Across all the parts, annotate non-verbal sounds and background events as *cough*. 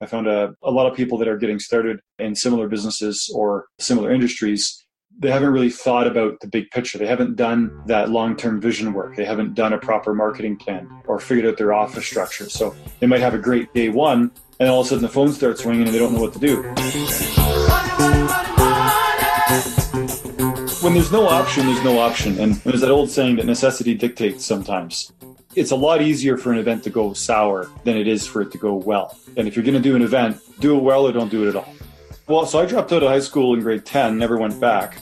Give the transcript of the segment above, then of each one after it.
I found a, a lot of people that are getting started in similar businesses or similar industries they haven't really thought about the big picture. They haven't done that long term vision work. They haven't done a proper marketing plan or figured out their office structure. So they might have a great day one, and all of a sudden the phone starts ringing and they don't know what to do. When there's no option, there's no option. And there's that old saying that necessity dictates sometimes. It's a lot easier for an event to go sour than it is for it to go well. And if you're going to do an event, do it well or don't do it at all. Well, so I dropped out of high school in grade 10, never went back.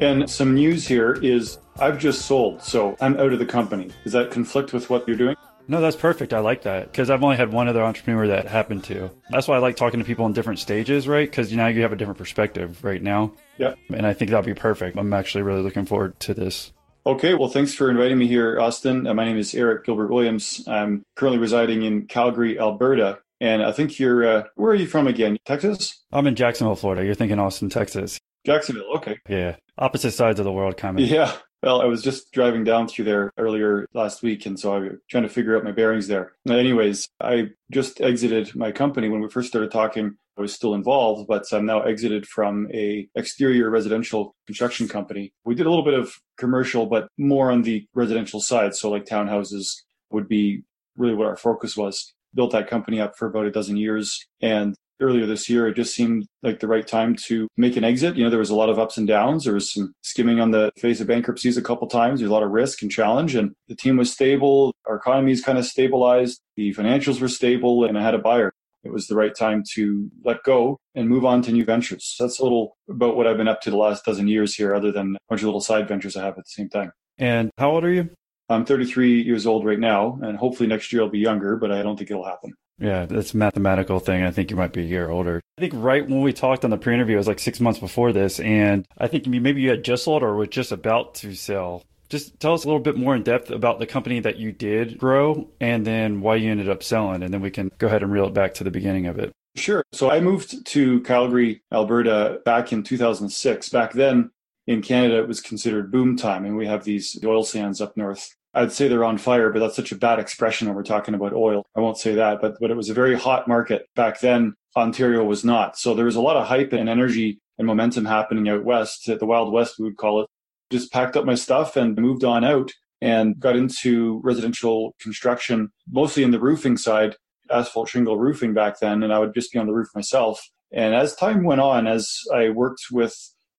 And some news here is I've just sold, so I'm out of the company. Does that conflict with what you're doing? No, that's perfect. I like that because I've only had one other entrepreneur that happened to. That's why I like talking to people in different stages, right? Because you now you have a different perspective right now. Yeah. And I think that'll be perfect. I'm actually really looking forward to this. Okay, well, thanks for inviting me here, Austin. Uh, my name is Eric Gilbert Williams. I'm currently residing in Calgary, Alberta. And I think you're, uh, where are you from again? Texas? I'm in Jacksonville, Florida. You're thinking Austin, Texas. Jacksonville, okay. Yeah. Opposite sides of the world, kind of. *laughs* Yeah. Well, I was just driving down through there earlier last week, and so I was trying to figure out my bearings there. Anyways, I just exited my company when we first started talking. I was still involved, but I'm now exited from a exterior residential construction company. We did a little bit of commercial, but more on the residential side. So like townhouses would be really what our focus was built that company up for about a dozen years. And earlier this year, it just seemed like the right time to make an exit. You know, there was a lot of ups and downs. There was some skimming on the face of bankruptcies a couple times. There's a lot of risk and challenge, and the team was stable. Our economy is kind of stabilized. The financials were stable, and I had a buyer. It was the right time to let go and move on to new ventures. That's a little about what I've been up to the last dozen years here, other than a bunch of little side ventures I have at the same time. And how old are you? I'm 33 years old right now, and hopefully next year I'll be younger, but I don't think it'll happen. Yeah, that's a mathematical thing. I think you might be a year older. I think right when we talked on the pre-interview, it was like six months before this, and I think maybe you had just sold or were just about to sell. Just tell us a little bit more in depth about the company that you did grow, and then why you ended up selling, and then we can go ahead and reel it back to the beginning of it. Sure. So I moved to Calgary, Alberta, back in 2006. Back then, in Canada, it was considered boom time, and we have these oil sands up north I'd say they're on fire, but that's such a bad expression when we're talking about oil. I won't say that, but, but it was a very hot market back then. Ontario was not. So there was a lot of hype and energy and momentum happening out west, the Wild West, we would call it. Just packed up my stuff and moved on out and got into residential construction, mostly in the roofing side, asphalt shingle roofing back then. And I would just be on the roof myself. And as time went on, as I worked with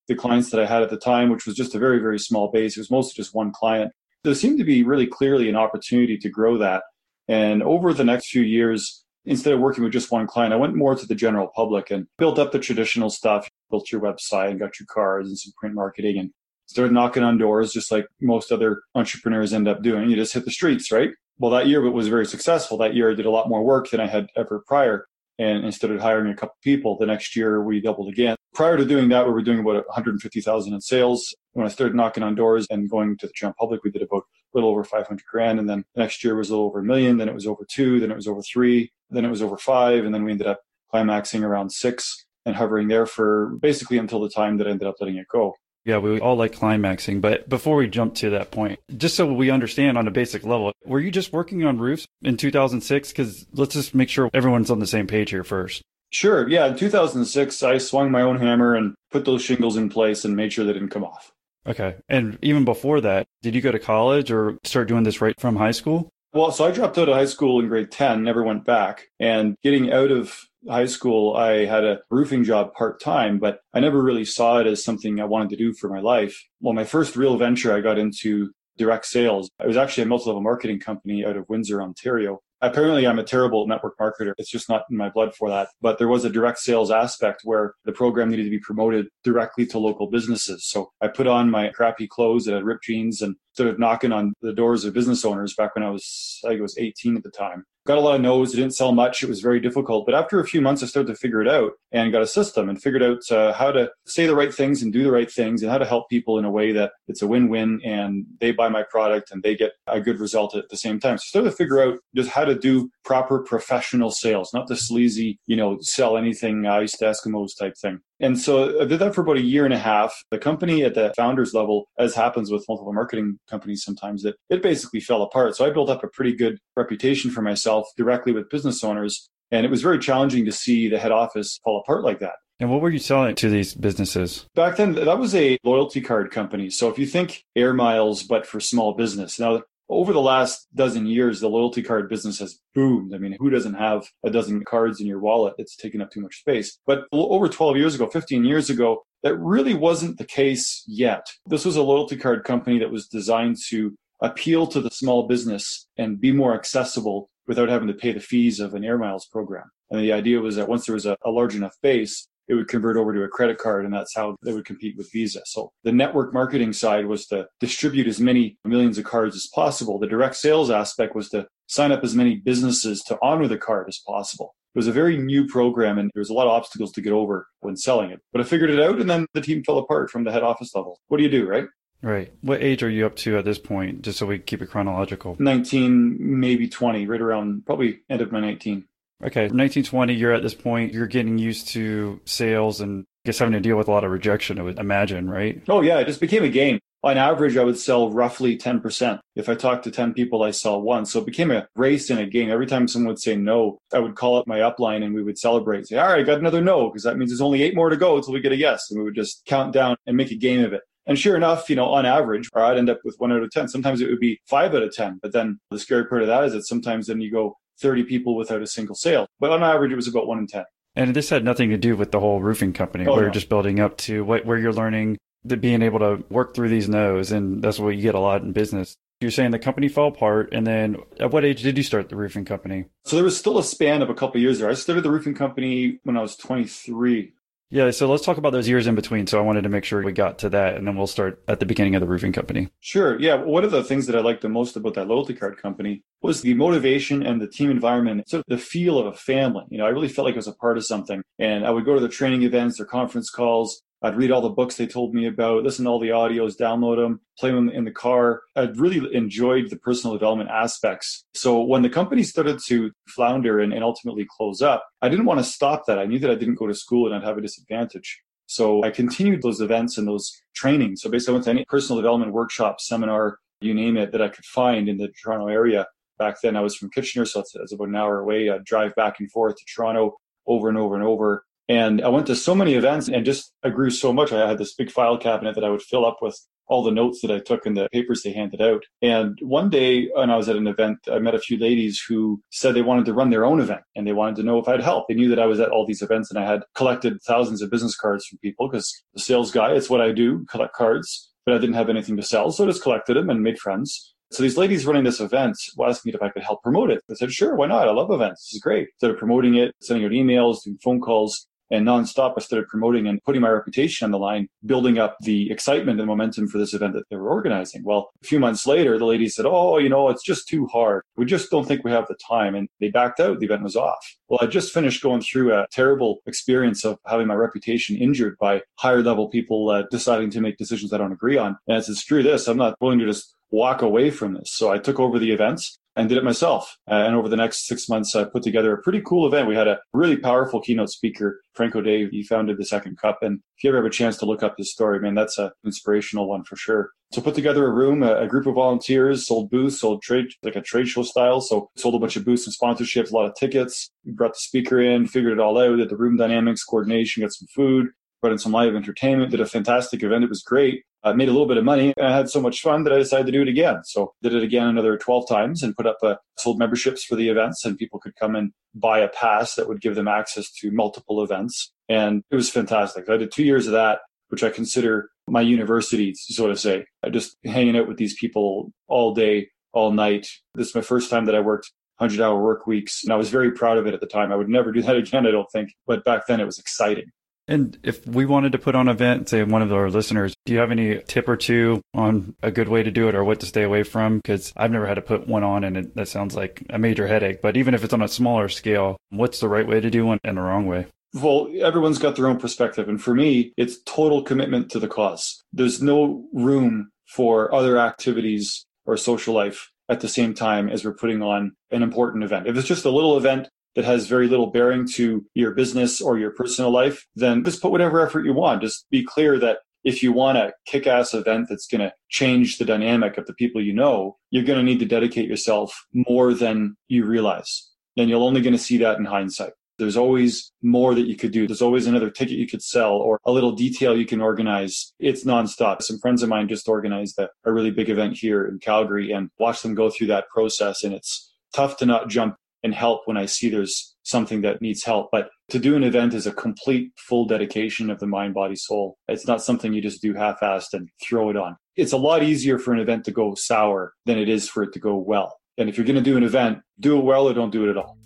the clients that I had at the time, which was just a very, very small base, it was mostly just one client there seemed to be really clearly an opportunity to grow that. And over the next few years, instead of working with just one client, I went more to the general public and built up the traditional stuff, built your website and got your cards and some print marketing and started knocking on doors just like most other entrepreneurs end up doing. You just hit the streets, right? Well, that year it was very successful. That year I did a lot more work than I had ever prior and instead of hiring a couple people, the next year we doubled again. Prior to doing that, we were doing about 150,000 in sales. When I started knocking on doors and going to the general public, we did about a little over 500 grand. And then the next year was a little over a million. Then it was over two. Then it was over three. Then it was over five. And then we ended up climaxing around six and hovering there for basically until the time that I ended up letting it go. Yeah, we all like climaxing. But before we jump to that point, just so we understand on a basic level, were you just working on roofs in 2006? Because let's just make sure everyone's on the same page here first. Sure. Yeah. In 2006, I swung my own hammer and put those shingles in place and made sure they didn't come off. Okay. And even before that, did you go to college or start doing this right from high school? Well, so I dropped out of high school in grade 10, never went back. And getting out of high school, I had a roofing job part time, but I never really saw it as something I wanted to do for my life. Well, my first real venture, I got into direct sales. It was actually a multi level marketing company out of Windsor, Ontario. Apparently, I'm a terrible network marketer. It's just not in my blood for that. But there was a direct sales aspect where the program needed to be promoted directly to local businesses. So I put on my crappy clothes had ripped jeans and started knocking on the doors of business owners back when I was, I think it was 18 at the time got a lot of no's. Didn't sell much. It was very difficult. But after a few months, I started to figure it out and got a system and figured out uh, how to say the right things and do the right things and how to help people in a way that it's a win-win and they buy my product and they get a good result at the same time. So I started to figure out just how to do proper professional sales, not the sleazy, you know, sell anything ice to Eskimos type thing. And so I did that for about a year and a half. The company at the founders level, as happens with multiple marketing companies sometimes, it, it basically fell apart. So I built up a pretty good reputation for myself directly with business owners. And it was very challenging to see the head office fall apart like that. And what were you selling to these businesses? Back then, that was a loyalty card company. So if you think air miles, but for small business. Now, over the last dozen years, the loyalty card business has boomed. I mean, who doesn't have a dozen cards in your wallet? It's taken up too much space. But over 12 years ago, 15 years ago, that really wasn't the case yet. This was a loyalty card company that was designed to appeal to the small business and be more accessible without having to pay the fees of an air miles program. And the idea was that once there was a, a large enough base, it would convert over to a credit card and that's how they would compete with Visa. So the network marketing side was to distribute as many millions of cards as possible. The direct sales aspect was to sign up as many businesses to honor the card as possible. It was a very new program and there was a lot of obstacles to get over when selling it. But I figured it out and then the team fell apart from the head office level. What do you do, right? Right. What age are you up to at this point, just so we keep it chronological? 19, maybe 20, right around probably end of my 19. Okay, 1920, you're at this point, you're getting used to sales and I guess having to deal with a lot of rejection, I would imagine, right? Oh, yeah, it just became a game. On average, I would sell roughly 10%. If I talked to 10 people, I sell one. So it became a race and a game. Every time someone would say no, I would call up my upline and we would celebrate. Say, all right, I got another no, because that means there's only eight more to go until we get a yes. And we would just count down and make a game of it. And sure enough, you know, on average, I'd end up with one out of 10. Sometimes it would be five out of 10. But then the scary part of that is that sometimes then you go 30 people without a single sale. But on average, it was about one in 10. And this had nothing to do with the whole roofing company. Oh, we're no. just building up to what, where you're learning that being able to work through these no's. And that's what you get a lot in business. You're saying the company fell apart. And then at what age did you start the roofing company? So there was still a span of a couple of years there. I started the roofing company when I was 23. Yeah, so let's talk about those years in between. So I wanted to make sure we got to that, and then we'll start at the beginning of the roofing company. Sure. Yeah. One of the things that I liked the most about that loyalty card company was the motivation and the team environment, sort of the feel of a family. You know, I really felt like I was a part of something. And I would go to the training events or conference calls I'd read all the books they told me about, listen to all the audios, download them, play them in the car. I'd really enjoyed the personal development aspects. So when the company started to flounder and, and ultimately close up, I didn't want to stop that. I knew that I didn't go to school and I'd have a disadvantage. So I continued those events and those trainings. So basically I went to any personal development workshop, seminar, you name it, that I could find in the Toronto area. Back then I was from Kitchener, so it's, it's about an hour away. I'd drive back and forth to Toronto over and over and over and I went to so many events and just I grew so much. I had this big file cabinet that I would fill up with all the notes that I took and the papers they handed out. And one day when I was at an event, I met a few ladies who said they wanted to run their own event and they wanted to know if I'd help. They knew that I was at all these events and I had collected thousands of business cards from people because the sales guy, it's what I do, collect cards, but I didn't have anything to sell. So I just collected them and made friends. So these ladies running this event asked me if I could help promote it. I said, sure, why not? I love events. This is great. Started promoting it, sending out emails, doing phone calls and nonstop, I started promoting and putting my reputation on the line, building up the excitement and momentum for this event that they were organizing. Well, a few months later, the ladies said, Oh, you know, it's just too hard. We just don't think we have the time. And they backed out. The event was off. Well, I just finished going through a terrible experience of having my reputation injured by higher level people uh, deciding to make decisions I don't agree on. And I said, screw this. I'm not willing to just walk away from this. So I took over the events and did it myself. Uh, and over the next six months, I put together a pretty cool event. We had a really powerful keynote speaker, Frank O'Dea. He founded the Second Cup. And if you ever have a chance to look up his story, man, that's an inspirational one for sure. So put together a room, a, a, group of volunteers, sold booths, sold trade, like a trade show style. So sold a bunch of booths and sponsorships, a lot of tickets. We brought the speaker in, figured it all out, did the room dynamics, coordination, got some food, brought in some live entertainment, did a fantastic event. It was great. I made a little bit of money and I had so much fun that I decided to do it again. So did it again another 12 times and put up a sold memberships for the events and people could come and buy a pass that would give them access to multiple events. And it was fantastic. I did two years of that, which I consider my university, so to say. I just hanging out with these people all day, all night. This is my first time that I worked 100 hour work weeks. And I was very proud of it at the time. I would never do that *laughs* again, I don't think. But back then it was exciting. And if we wanted to put on an event, say one of our listeners, do you have any tip or two on a good way to do it or what to stay away from? Because I've never had to put one on and it, that sounds like a major headache. But even if it's on a smaller scale, what's the right way to do one and the wrong way? Well, everyone's got their own perspective. And for me, it's total commitment to the cause. There's no room for other activities or social life at the same time as we're putting on an important event. If it's just a little event that has very little bearing to your business or your personal life, then just put whatever effort you want. Just be clear that if you want a kick ass event that's going to change the dynamic of the people you know, you're going to need to dedicate yourself more than you realize. And you're only going to see that in hindsight. There's always more that you could do. There's always another ticket you could sell or a little detail you can organize. It's nonstop. Some friends of mine just organized a, a really big event here in Calgary and watch them go through that process. And it's tough to not jump and help when I see there's something that needs help. But to do an event is a complete full dedication of the mind, body, soul. It's not something you just do half assed and throw it on. It's a lot easier for an event to go sour than it is for it to go well. And if you're going to do an event, do it well or don't do it at all.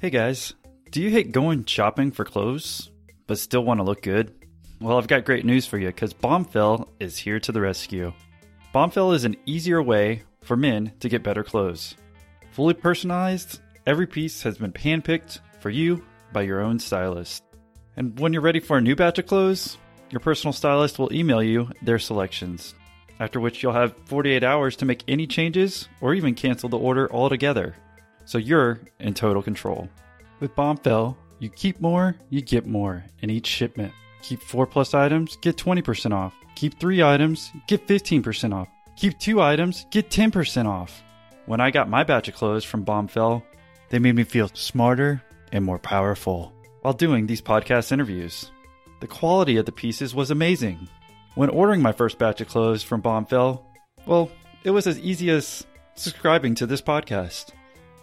Hey guys, do you hate going shopping for clothes but still want to look good? Well, I've got great news for you because Bombfell is here to the rescue. Bombfell is an easier way for men to get better clothes. Fully personalized, every piece has been handpicked for you by your own stylist. And when you're ready for a new batch of clothes, your personal stylist will email you their selections, after which you'll have 48 hours to make any changes or even cancel the order altogether so you're in total control. With Bombfell, you keep more, you get more in each shipment. Keep 4 plus items, get 20% off. Keep 3 items, get 15% off. Keep 2 items, get 10% off. When I got my batch of clothes from Bombfell, they made me feel smarter and more powerful while doing these podcast interviews. The quality of the pieces was amazing. When ordering my first batch of clothes from Bombfell, well, it was as easy as subscribing to this podcast.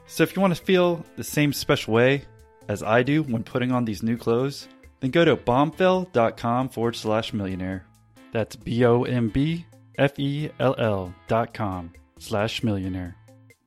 So if you want to feel the same special way as I do when putting on these new clothes, then go to bombfell.com forward slash millionaire. That's B O M B F E L L dot com slash millionaire.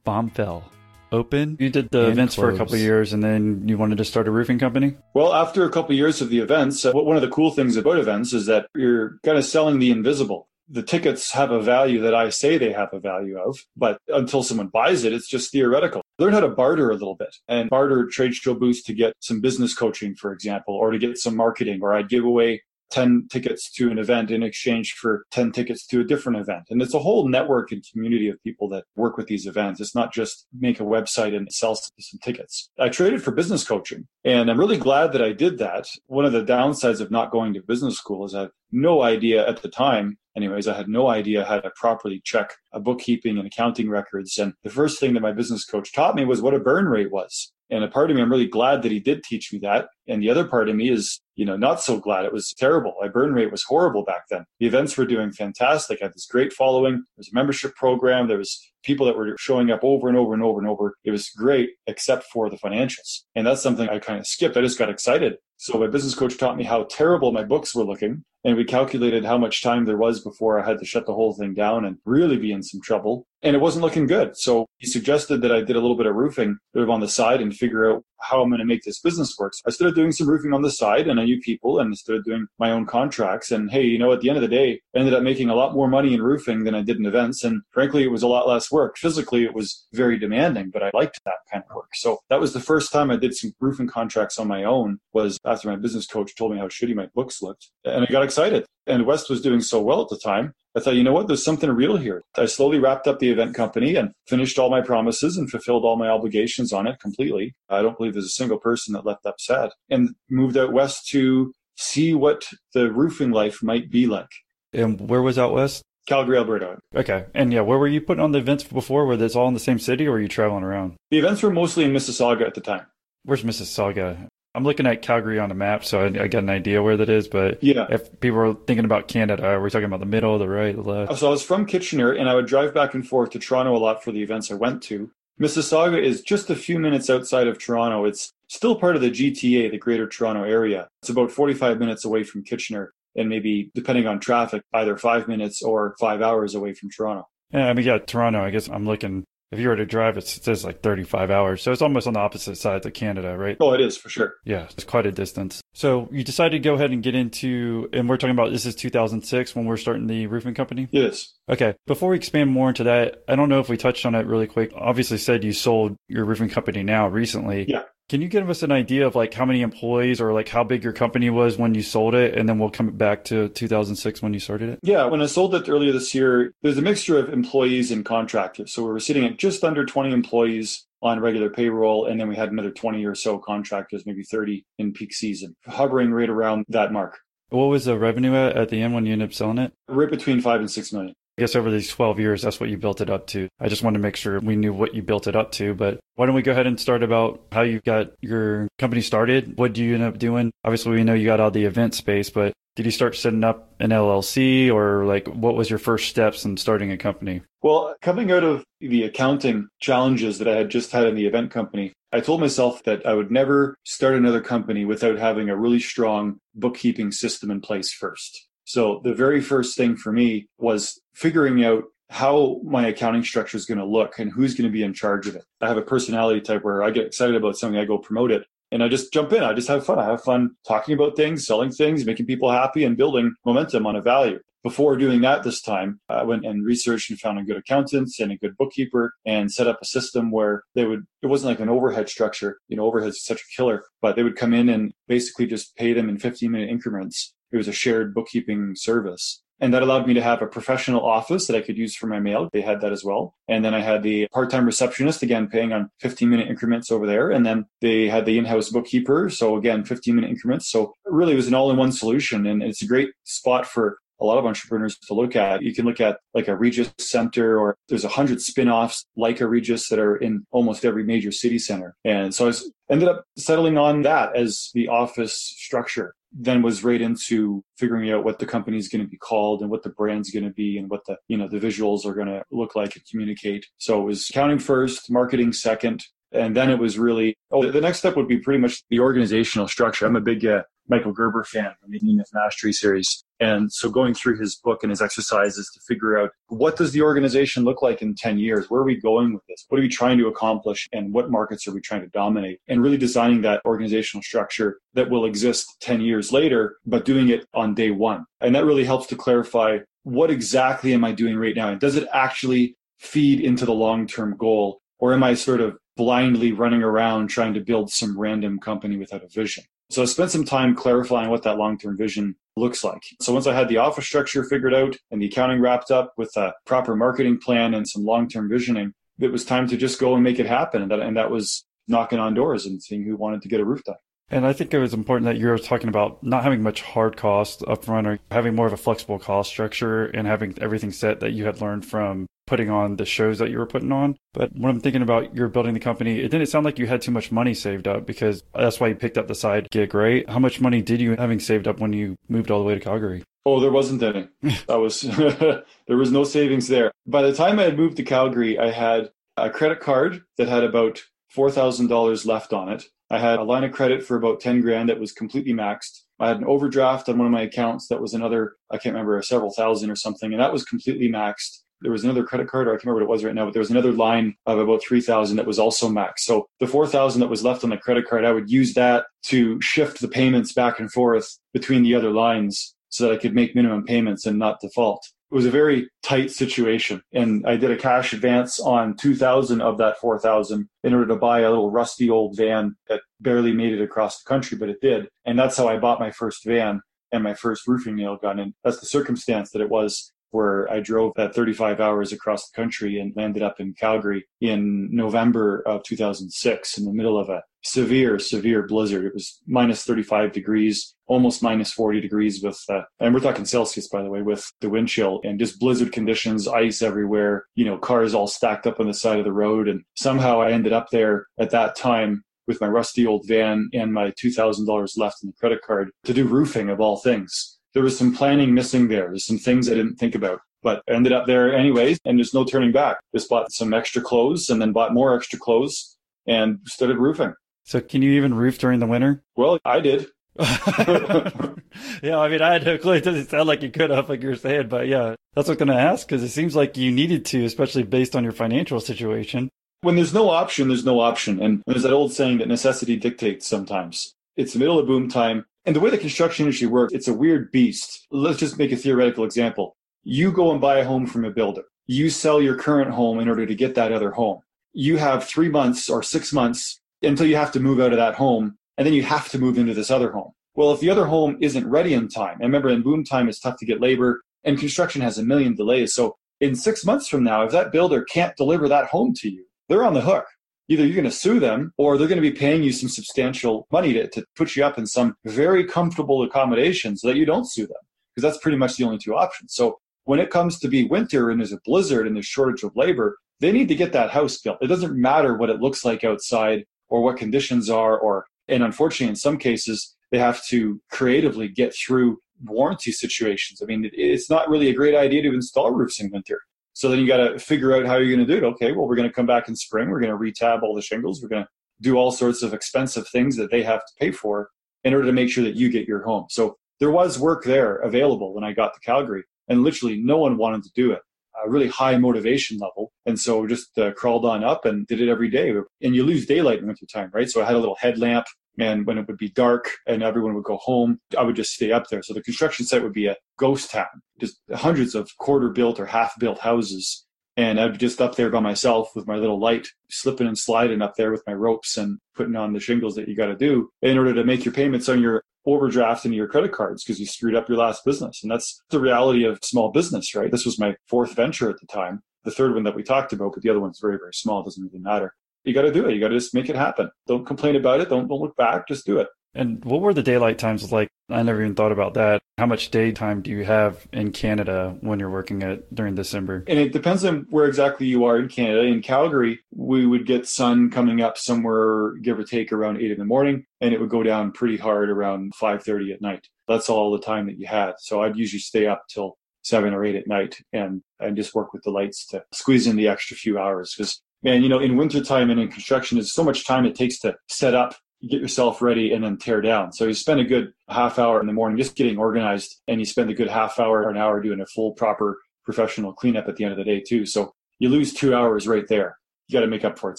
Bombfell. Open. You did the events close. for a couple years and then you wanted to start a roofing company? Well, after a couple of years of the events, uh, one of the cool things about events is that you're kind of selling the invisible the tickets have a value that I say they have a value of, but until someone buys it, it's just theoretical. Learn how to barter a little bit and barter trade show booths to get some business coaching, for example, or to get some marketing, or I'd give away 10 tickets to an event in exchange for 10 tickets to a different event. And it's a whole network and community of people that work with these events. It's not just make a website and sell some tickets. I traded for business coaching and I'm really glad that I did that. One of the downsides of not going to business school is I had no idea at the time anyways, I had no idea how to properly check a bookkeeping and accounting records. And the first thing that my business coach taught me was what a burn rate was. And a part of me, I'm really glad that he did teach me that. And the other part of me is, you know, not so glad. It was terrible. My burn rate was horrible back then. The events were doing fantastic. I had this great following. There was a membership program. There was people that were showing up over and over and over and over. It was great, except for the financials. And that's something I kind of skipped. I just got excited. So my business coach taught me how terrible my books were looking and we calculated how much time there was before I had to shut the whole thing down and really be in some trouble. And it wasn't looking good. So he suggested that I did a little bit of roofing sort of on the side and figure out how I'm going to make this business work. So I started doing some roofing on the side and I knew people and I started doing my own contracts. And hey, you know, at the end of the day, I ended up making a lot more money in roofing than I did in events. And frankly, it was a lot less work. Physically, it was very demanding, but I liked that kind of work. So that was the first time I did some roofing contracts on my own was after my business coach told me how shitty my books looked. And I got excited. And West was doing so well at the time. I thought, you know what? There's something real here. I slowly wrapped up the event company and finished all my promises and fulfilled all my obligations on it completely. I don't believe there's a single person that left upset and moved out west to see what the roofing life might be like. And where was out west? Calgary, Alberta. Okay. And yeah, where were you putting on the events before? Were this all in the same city or were you traveling around? The events were mostly in Mississauga at the time. Where's Mississauga? I'm looking at Calgary on a map, so I, I got an idea where that is. But yeah, if people are thinking about Canada, are we talking about the middle, the right, the left? So I was from Kitchener, and I would drive back and forth to Toronto a lot for the events I went to. Mississauga is just a few minutes outside of Toronto. It's still part of the GTA, the Greater Toronto Area. It's about 45 minutes away from Kitchener, and maybe depending on traffic, either five minutes or five hours away from Toronto. Yeah, I mean, yeah, Toronto. I guess I'm looking if you were to drive, it says like 35 hours. So it's almost on the opposite side of Canada, right? Oh, it is for sure. Yeah, it's quite a distance. So you decided to go ahead and get into, and we're talking about this is 2006 when we're starting the roofing company? Yes. Okay. Before we expand more into that, I don't know if we touched on it really quick. Obviously, said you sold your roofing company now recently. Yeah. Can you give us an idea of like how many employees or like how big your company was when you sold it? And then we'll come back to 2006 when you started it. Yeah. When I sold it earlier this year, there's a mixture of employees and contractors. So we were sitting at just under 20 employees on regular payroll. And then we had another 20 or so contractors, maybe 30 in peak season, hovering right around that mark. What was the revenue at, at the end when you ended up selling it? Right between five and six million. I guess over these 12 years, that's what you built it up to. I just wanted to make sure we knew what you built it up to. But why don't we go ahead and start about how you got your company started? What do you end up doing? Obviously, we know you got all the event space, but did you start setting up an LLC or like what was your first steps in starting a company? Well, coming out of the accounting challenges that I had just had in the event company, I told myself that I would never start another company without having a really strong bookkeeping system in place first. So the very first thing for me was figuring out how my accounting structure is going to look and who's going to be in charge of it. I have a personality type where I get excited about something, I go promote it, and I just jump in. I just have fun. I have fun talking about things, selling things, making people happy, and building momentum on a value. Before doing that this time, I went and researched and found a good accountant and a good bookkeeper and set up a system where they would, it wasn't like an overhead structure. You know, overhead's is such a killer, but they would come in and basically just pay them in 15 minute increments. It was a shared bookkeeping service. And that allowed me to have a professional office that I could use for my mail. They had that as well. And then I had the part time receptionist, again, paying on 15 minute increments over there. And then they had the in house bookkeeper. So again, 15 minute increments. So really it was an all in one solution. And it's a great spot for a lot of entrepreneurs to look at. You can look at like a Regus Center, or there's a hundred spin-offs like a Regus that are in almost every major city center. And so I ended up settling on that as the office structure then was right into figuring out what the company is going to be called and what the brand's going to be and what the you know the visuals are going to look like and communicate. So it was accounting first marketing second and then it was really oh the next step would be pretty much the organizational structure i'm a big uh, michael gerber fan from the myth mastery series and so going through his book and his exercises to figure out what does the organization look like in 10 years? Where are we going with this? What are we trying to accomplish? And what markets are we trying to dominate? And really designing that organizational structure that will exist 10 years later, but doing it on day one. And that really helps to clarify what exactly am I doing right now? And does it actually feed into the long term goal? Or am I sort of blindly running around trying to build some random company without a vision? So I spent some time clarifying what that long term vision looks like. So once I had the office structure figured out and the accounting wrapped up with a proper marketing plan and some long term visioning, it was time to just go and make it happen. And that, and that was knocking on doors and seeing who wanted to get a roof done. And I think it was important that you were talking about not having much hard cost upfront or having more of a flexible cost structure and having everything set that you had learned from putting on the shows that you were putting on. But when I'm thinking about you're building the company, it didn't sound like you had too much money saved up because that's why you picked up the side gig, right? How much money did you having saved up when you moved all the way to Calgary? Oh, there wasn't any. *laughs* that was *laughs* there was no savings there. By the time I had moved to Calgary, I had a credit card that had about four thousand dollars left on it. I had a line of credit for about 10 grand that was completely maxed. I had an overdraft on one of my accounts that was another, I can't remember, several thousand or something, and that was completely maxed. There was another credit card, or I can't remember what it was right now, but there was another line of about 3,000 that was also maxed. So the 4,000 that was left on the credit card, I would use that to shift the payments back and forth between the other lines so that I could make minimum payments and not default it was a very tight situation. And I did a cash advance on 2000 of that 4000 in order to buy a little rusty old van that barely made it across the country, but it did. And that's how I bought my first van and my first roofing nail gun. And that's the circumstance that it was where I drove that 35 hours across the country and landed up in Calgary in November of 2006 in the middle of a severe, severe blizzard. It was minus 35 degrees, almost minus 40 degrees with, uh, and we're talking Celsius, by the way, with the wind chill and just blizzard conditions, ice everywhere, you know, cars all stacked up on the side of the road. And somehow I ended up there at that time with my rusty old van and my $2,000 left in the credit card to do roofing of all things. There was some planning missing there. There's some things I didn't think about but I ended up there anyways, and there's no turning back. Just bought some extra clothes and then bought more extra clothes and started roofing. So can you even roof during the winter? Well, I did. *laughs* *laughs* yeah, I mean, I had no clue. It doesn't sound like you could have, like you're saying, but yeah, that's what I'm going to ask because it seems like you needed to, especially based on your financial situation. When there's no option, there's no option. And there's that old saying that necessity dictates sometimes. It's the middle of boom time. And the way the construction industry works, it's a weird beast. Let's just make a theoretical example. You go and buy a home from a builder. You sell your current home in order to get that other home. You have three months or six months until you have to move out of that home. And then you have to move into this other home. Well, if the other home isn't ready in time, and remember in boom time, it's tough to get labor and construction has a million delays. So in six months from now, if that builder can't deliver that home to you, they're on the hook. Either you're going to sue them or they're going to be paying you some substantial money to, to put you up in some very comfortable accommodation so that you don't sue them. Because that's pretty much the only two options. So when it comes to be winter and there's a blizzard and there's shortage of labor, they need to get that house built. It doesn't matter what it looks like outside or what conditions are or and unfortunately in some cases they have to creatively get through warranty situations. I mean, it's not really a great idea to install roofs in winter. So then you got to figure out how you're going to do it. Okay, well, we're going to come back in spring. We're going to retab all the shingles. We're going to do all sorts of expensive things that they have to pay for in order to make sure that you get your home. So there was work there available when I got to Calgary, and literally no one wanted to do it. A really high motivation level. And so just uh, crawled on up and did it every day. And you lose daylight in wintertime, right? So I had a little headlamp and when it would be dark and everyone would go home, I would just stay up there. So the construction site would be a ghost town, just hundreds of quarter built or half built houses. And I'd be just up there by myself with my little light, slipping and sliding up there with my ropes and putting on the shingles that you got to do in order to make your payments on your overdraft into your credit cards because you screwed up your last business. And that's the reality of small business, right? This was my fourth venture at the time, the third one that we talked about, but the other one's very, very small. It doesn't really matter you got to do it. You got to just make it happen. Don't complain about it. Don't don't look back. Just do it. And what were the daylight times like? I never even thought about that. How much daytime do you have in Canada when you're working at during December? And it depends on where exactly you are in Canada. In Calgary, we would get sun coming up somewhere, give or take, around eight in the morning, and it would go down pretty hard around five thirty at night. That's all the time that you had. So I'd usually stay up till seven or eight at night and and just work with the lights to squeeze in the extra few hours because man, you know, in wintertime and in construction, there's so much time it takes to set up, get yourself ready, and then tear down. So you spend a good half hour in the morning just getting organized, and you spend a good half hour or an hour doing a full, proper professional cleanup at the end of the day, too. So you lose two hours right there. You got to make up for it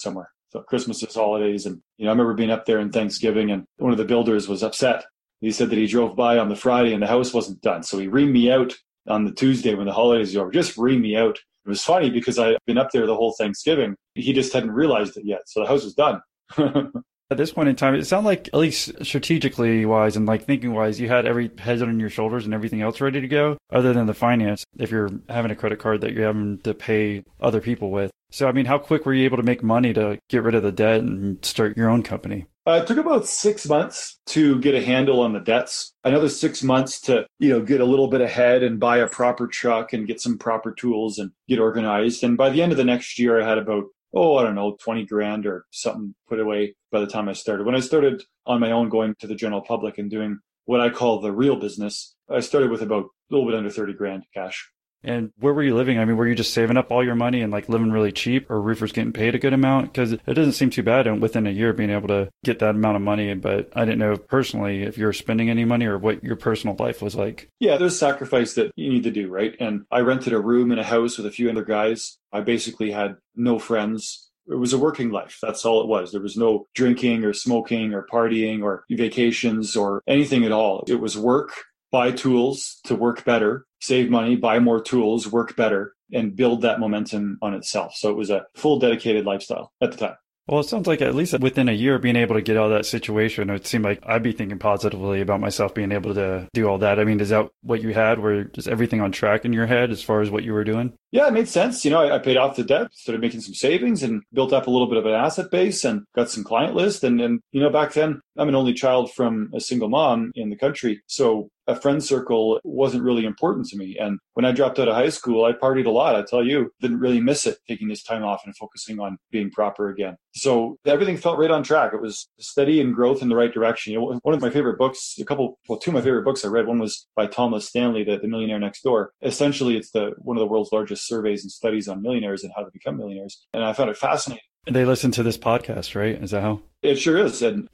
somewhere. So Christmas is holidays. And, you know, I remember being up there in Thanksgiving, and one of the builders was upset. He said that he drove by on the Friday and the house wasn't done. So he reamed me out on the Tuesday when the holidays are over. Just reamed me out it was funny because I'd been up there the whole Thanksgiving. He just hadn't realized it yet. So the house was done. *laughs* At this point in time, it sounded like, at least strategically wise and like thinking wise, you had every head on your shoulders and everything else ready to go, other than the finance, if you're having a credit card that you're having to pay other people with. So, I mean, how quick were you able to make money to get rid of the debt and start your own company? Uh, it took about six months to get a handle on the debts. Another six months to, you know, get a little bit ahead and buy a proper truck and get some proper tools and get organized. And by the end of the next year, I had about, oh, I don't know, 20 grand or something put away by the time I started. When I started on my own, going to the general public and doing what I call the real business, I started with about a little bit under 30 grand cash. And where were you living? I mean, were you just saving up all your money and like living really cheap, or roofers getting paid a good amount? Because it doesn't seem too bad and within a year being able to get that amount of money. But I didn't know personally if you were spending any money or what your personal life was like. Yeah, there's sacrifice that you need to do, right? And I rented a room in a house with a few other guys. I basically had no friends. It was a working life. That's all it was. There was no drinking or smoking or partying or vacations or anything at all. It was work buy tools to work better, save money, buy more tools, work better, and build that momentum on itself. So it was a full dedicated lifestyle at the time. Well, it sounds like at least within a year being able to get out of that situation, it seemed like I'd be thinking positively about myself being able to do all that. I mean, is that what you had? Where just everything on track in your head as far as what you were doing? Yeah, it made sense. You know, I, I, paid off the debt, started making some savings, and built up a little bit of an asset base, and got some client list. And and you know, back then I'm an only child from a single mom in the country, so a friend circle wasn't really important to me. And when I dropped out of high school, I partied a lot. I tell you, didn't really miss it, taking this time off and focusing on being proper again. So everything felt right on track. It was steady and growth in the right direction. You know, one of my favorite books, a couple, well, two of my favorite books I read. One was by Thomas Stanley, the, the Millionaire Next Door. Essentially, it's the one of the world's largest surveys and studies on millionaires and how to become millionaires. And I found it fascinating. They listen to this podcast, right? Is that how? It sure is. And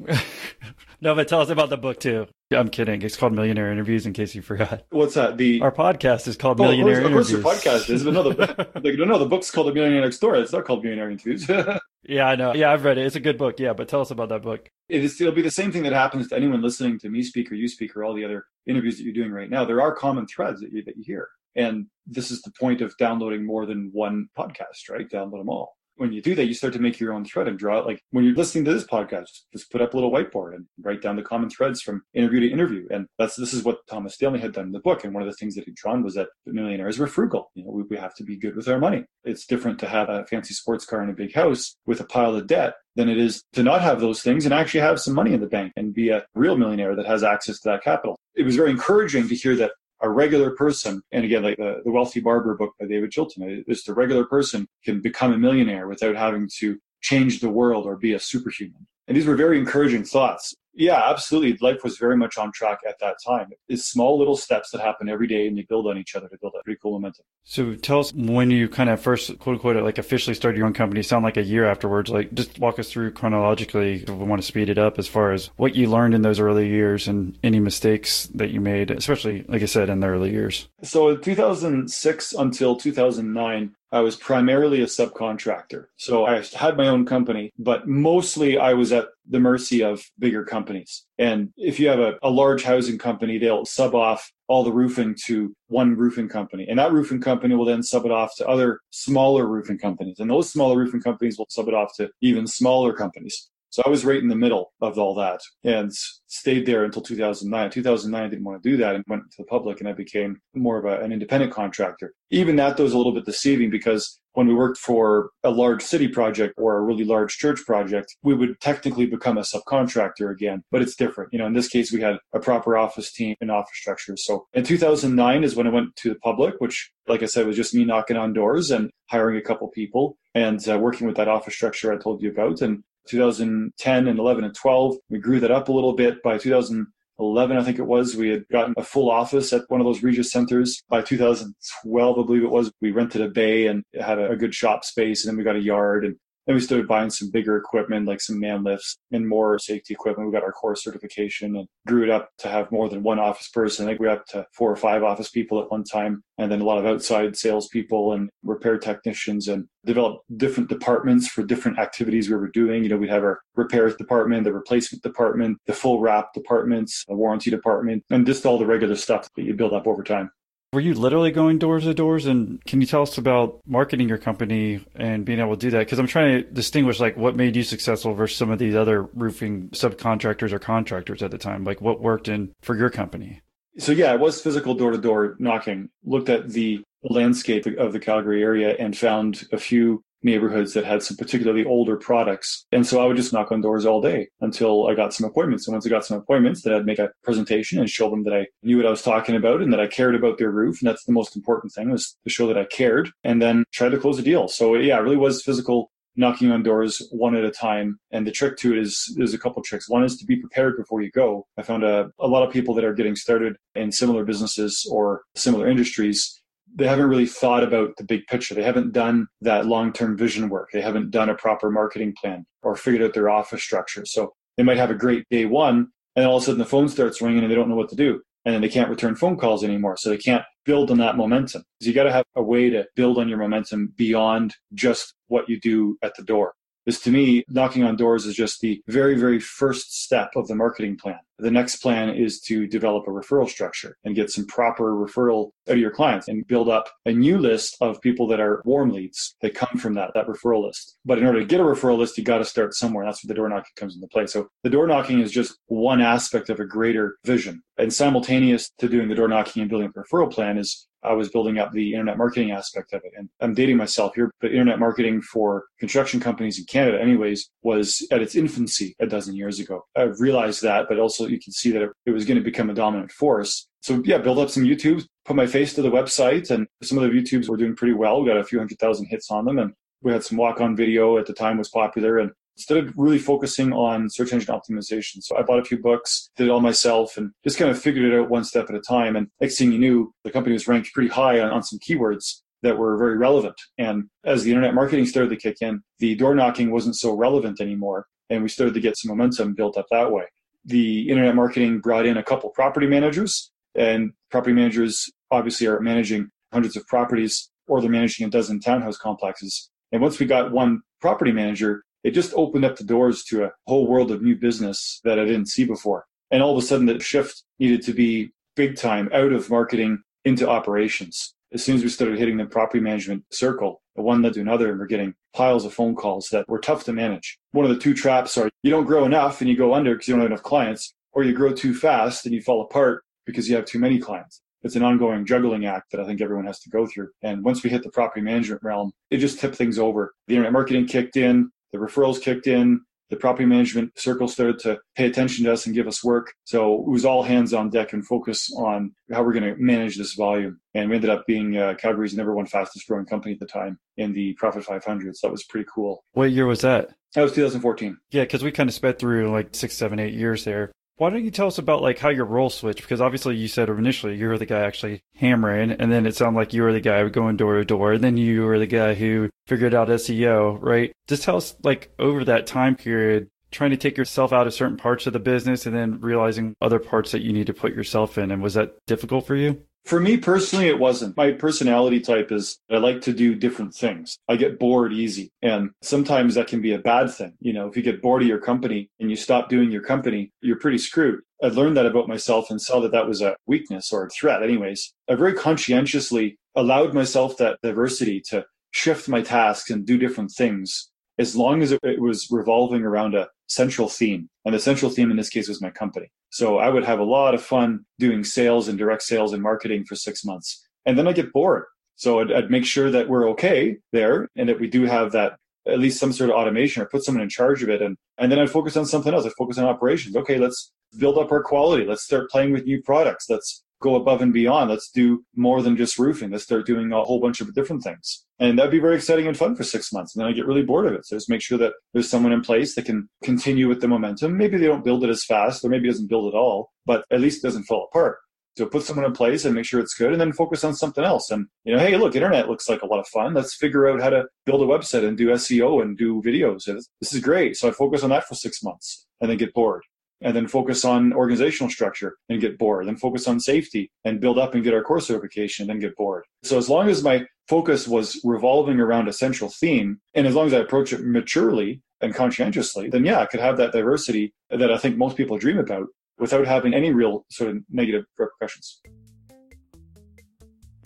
*laughs* no, but tell us about the book too. I'm kidding. It's called Millionaire Interviews. In case you forgot, what's that? The our podcast is called oh, Millionaire of course, Interviews. Of course, your podcast is, but *laughs* no, the, no, the book's called The Millionaire Next Door. It's not called Millionaire Interviews. *laughs* yeah, I know. Yeah, I've read it. It's a good book. Yeah, but tell us about that book. It is, it'll be the same thing that happens to anyone listening to me speak or you speak or all the other interviews that you're doing right now. There are common threads that you that you hear, and this is the point of downloading more than one podcast, right? Download them all when you do that, you start to make your own thread and draw it. Like when you're listening to this podcast, just put up a little whiteboard and write down the common threads from interview to interview. And that's this is what Thomas Stanley had done in the book. And one of the things that he'd drawn was that millionaires were frugal. You know, we, we have to be good with our money. It's different to have a fancy sports car and a big house with a pile of debt than it is to not have those things and actually have some money in the bank and be a real millionaire that has access to that capital. It was very encouraging to hear that a regular person, and again, like the, the Wealthy Barber book by David Chilton, just a regular person can become a millionaire without having to change the world or be a superhuman. And these were very encouraging thoughts. Yeah, absolutely. Life was very much on track at that time. It's small little steps that happen every day and they build on each other to build a pretty cool momentum. So tell us when you kind of first, quote unquote, like officially started your own company, sound like a year afterwards. Like just walk us through chronologically. We want to speed it up as far as what you learned in those early years and any mistakes that you made, especially, like I said, in the early years. So 2006 until 2009, I was primarily a subcontractor. So I had my own company, but mostly I was at the mercy of bigger companies. And if you have a, a, large housing company, they'll sub off all the roofing to one roofing company. And that roofing company will then sub it off to other smaller roofing companies. And those smaller roofing companies will sub it off to even smaller companies. So I was right in the middle of all that and stayed there until 2009. 2009, I didn't want to do that and went to the public and I became more of a, an independent contractor. Even that though was a little bit deceiving because when we worked for a large city project or a really large church project, we would technically become a subcontractor again, but it's different. You know, in this case, we had a proper office team and office structure. So in 2009 is when I went to the public, which, like I said, was just me knocking on doors and hiring a couple people and uh, working with that office structure I told you about. And 2010 and 11 and 12. We grew that up a little bit. By 2011, I think it was, we had gotten a full office at one of those Regus centers. By 2012, I believe it was, we rented a bay and had a, good shop space. And then we got a yard and then we started buying some bigger equipment, like some man lifts and more safety equipment. We got our COR certification and grew it up to have more than one office person. I think we got up to four or five office people at one time, and then a lot of outside salespeople and repair technicians, and developed different departments for different activities we were doing. You know, we'd have our repairs department, the replacement department, the full wrap departments, the warranty department, and just all the regular stuff that you build up over time. Were you literally going doors to doors? And can you tell us about marketing your company and being able to do that? Because I'm trying to distinguish like what made you successful versus some of these other roofing subcontractors or contractors at the time. Like what worked in for your company? So yeah, it was physical door to door knocking. Looked at the landscape of the Calgary area and found a few neighborhoods that had some particularly older products. And so I would just knock on doors all day until I got some appointments. And once I got some appointments, then I'd make a presentation and show them that I knew what I was talking about and that I cared about their roof. And that's the most important thing was to show that I cared and then try to close a deal. So yeah, it really was physical knocking on doors one at a time. And the trick to it is there's a couple tricks. One is to be prepared before you go. I found a, a lot of people that are getting started in similar businesses or similar industries they haven't really thought about the big picture. They haven't done that long term vision work. They haven't done a proper marketing plan or figured out their office structure. So they might have a great day one, and all of a sudden the phone starts ringing and they don't know what to do. And then they can't return phone calls anymore. So they can't build on that momentum. So you got to have a way to build on your momentum beyond just what you do at the door. This to me, knocking on doors is just the very, very first step of the marketing plan. The next plan is to develop a referral structure and get some proper referral out of your clients and build up a new list of people that are warm leads that come from that, that referral list. But in order to get a referral list, you got to start somewhere. That's where the door knocking comes into play. So the door knocking is just one aspect of a greater vision. And simultaneous to doing the door knocking and building a referral plan is I was building up the internet marketing aspect of it. And I'm dating myself here, but internet marketing for construction companies in Canada, anyways, was at its infancy a dozen years ago. I realized that, but also you can see that it, was going to become a dominant force. So yeah, build up some YouTubes, put my face to the website, and some of the YouTubes were doing pretty well. We got a few hundred thousand hits on them, and we had some walk-on video at the time was popular, and started really focusing on search engine optimization. So I bought a few books, did it all myself, and just kind of figured it out one step at a time. And next thing you knew, the company was ranked pretty high on, on some keywords that were very relevant. And as the internet marketing started to kick in, the door knocking wasn't so relevant anymore. And we started to get some momentum built up that way. The internet marketing brought in a couple property managers, and property managers obviously are managing hundreds of properties or they're managing a dozen townhouse complexes. And once we got one property manager, it just opened up the doors to a whole world of new business that I didn't see before. And all of a sudden, the shift needed to be big time out of marketing into operations. as soon as we started hitting the property management circle, one led to another, and we're getting piles of phone calls that were tough to manage. One of the two traps are you don't grow enough and you go under because you don't have enough clients, or you grow too fast and you fall apart because you have too many clients. It's an ongoing juggling act that I think everyone has to go through. And once we hit the property management realm, it just tipped things over. The internet marketing kicked in, the referrals kicked in, the property management circle started to pay attention to us and give us work. So it was all hands on deck and focus on how we're going to manage this volume. And we ended up being uh, Calgary's number one fastest growing company at the time in the Profit 500. So that was pretty cool. What year was that? That was 2014. Yeah, because we kind of sped through like six, seven, eight years there. Why don't you tell us about like how your role switched? Because obviously you said initially you were the guy actually hammering, and then it sounded like you were the guy going door to door, and then you were the guy who figured out SEO, right? Just tell us like over that time period, trying to take yourself out of certain parts of the business and then realizing other parts that you need to put yourself in. And was that difficult for you? For me personally, it wasn't. My personality type is I like to do different things. I get bored easy. And sometimes that can be a bad thing. You know, if you get bored of your company and you stop doing your company, you're pretty screwed. I learned that about myself and saw that that was a weakness or a threat, anyways. I very conscientiously allowed myself that diversity to shift my tasks and do different things as long as it, was revolving around a central theme. And the central theme in this case was my company. So I would have a lot of fun doing sales and direct sales and marketing for six months. And then I get bored. So I'd, I'd make sure that we're okay there and that we do have that at least some sort of automation or put someone in charge of it. And, and then I'd focus on something else. I'd focus on operations. Okay, let's build up our quality. Let's start playing with new products. Let's go above and beyond. Let's do more than just roofing. Let's start doing a whole bunch of different things. And that'd be very exciting and fun for six months. And then I get really bored of it. So just make sure that there's someone in place that can continue with the momentum. Maybe they don't build it as fast or maybe doesn't build at all, but at least it doesn't fall apart. So put someone in place and make sure it's good and then focus on something else. And, you know, hey, look, internet looks like a lot of fun. Let's figure out how to build a website and do SEO and do videos. This is great. So I focus on that for six months and then get bored and then focus on organizational structure and get bored, then focus on safety and build up and get our COR certification and then get bored. So as long as my focus was revolving around a central theme, and as long as I approach it maturely and conscientiously, then yeah, I could have that diversity that I think most people dream about without having any real sort of negative repercussions.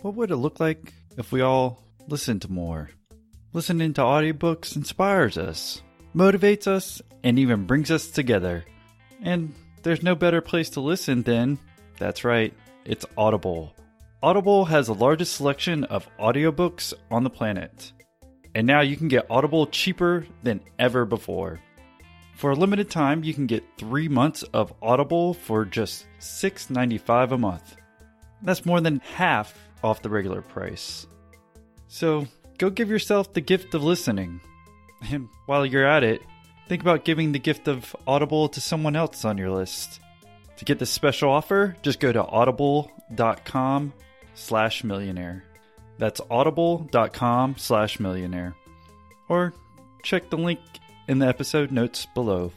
What would it look like if we all listened more? Listening to audiobooks inspires us, motivates us, and even brings us together. And there's no better place to listen than, that's right, it's Audible. Audible has the largest selection of audiobooks on the planet. And now you can get Audible cheaper than ever before. For a limited time, you can get three months of Audible for just $6.95 a month. That's more than half off the regular price. So go give yourself the gift of listening. And while you're at it, think about giving the gift of Audible to someone else on your list. To get this special offer, just go to audible.com slash millionaire. That's audible.com slash millionaire. Or check the link in the episode notes below.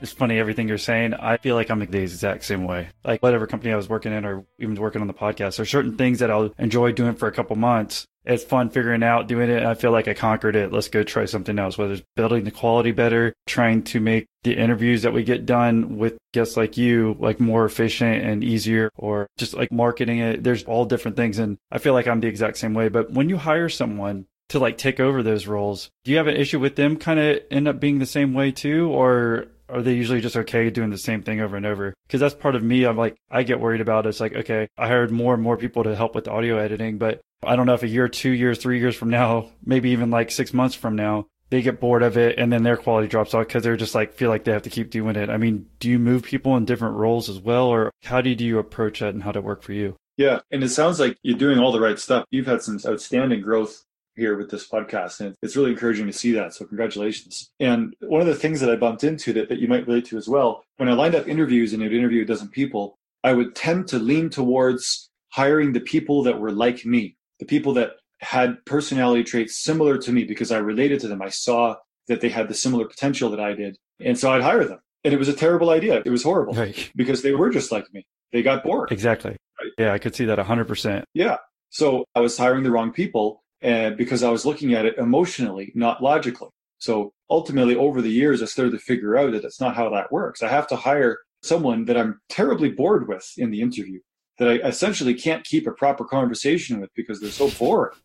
It's funny everything you're saying. I feel like I'm the exact same way. Like whatever company I was working in or even working on the podcast, there's certain things that I'll enjoy doing for a couple months it's fun figuring out doing it. I feel like I conquered it. Let's go try something else, whether it's building the quality better, trying to make the interviews that we get done with guests like you, like more efficient and easier, or just like marketing it. There's all different things. And I feel like I'm the exact same way. But when you hire someone to like take over those roles, do you have an issue with them kind of end up being the same way too? Or are they usually just okay doing the same thing over and over? Because that's part of me. I'm like, I get worried about. It's like, okay, I hired more and more people to help with audio editing, but I don't know if a year, two years, three years from now, maybe even like six months from now, they get bored of it and then their quality drops off because they're just like feel like they have to keep doing it. I mean, do you move people in different roles as well, or how do you approach that and how it work for you? Yeah, and it sounds like you're doing all the right stuff. You've had some outstanding growth here with this podcast, and it's really encouraging to see that. So, congratulations. And one of the things that I bumped into that, that you might relate to as well, when I lined up interviews and I'd interview a dozen people, I would tend to lean towards hiring the people that were like me the people that had personality traits similar to me because I related to them. I saw that they had the similar potential that I did. And so I'd hire them. And it was a terrible idea. It was horrible right. *laughs* because they were just like me. They got bored. Exactly. Right? Yeah, I could see that 100%. Yeah. So I was hiring the wrong people and because I was looking at it emotionally, not logically. So ultimately, over the years, I started to figure out that that's not how that works. I have to hire someone that I'm terribly bored with in the interview that I essentially can't keep a proper conversation with because they're so boring.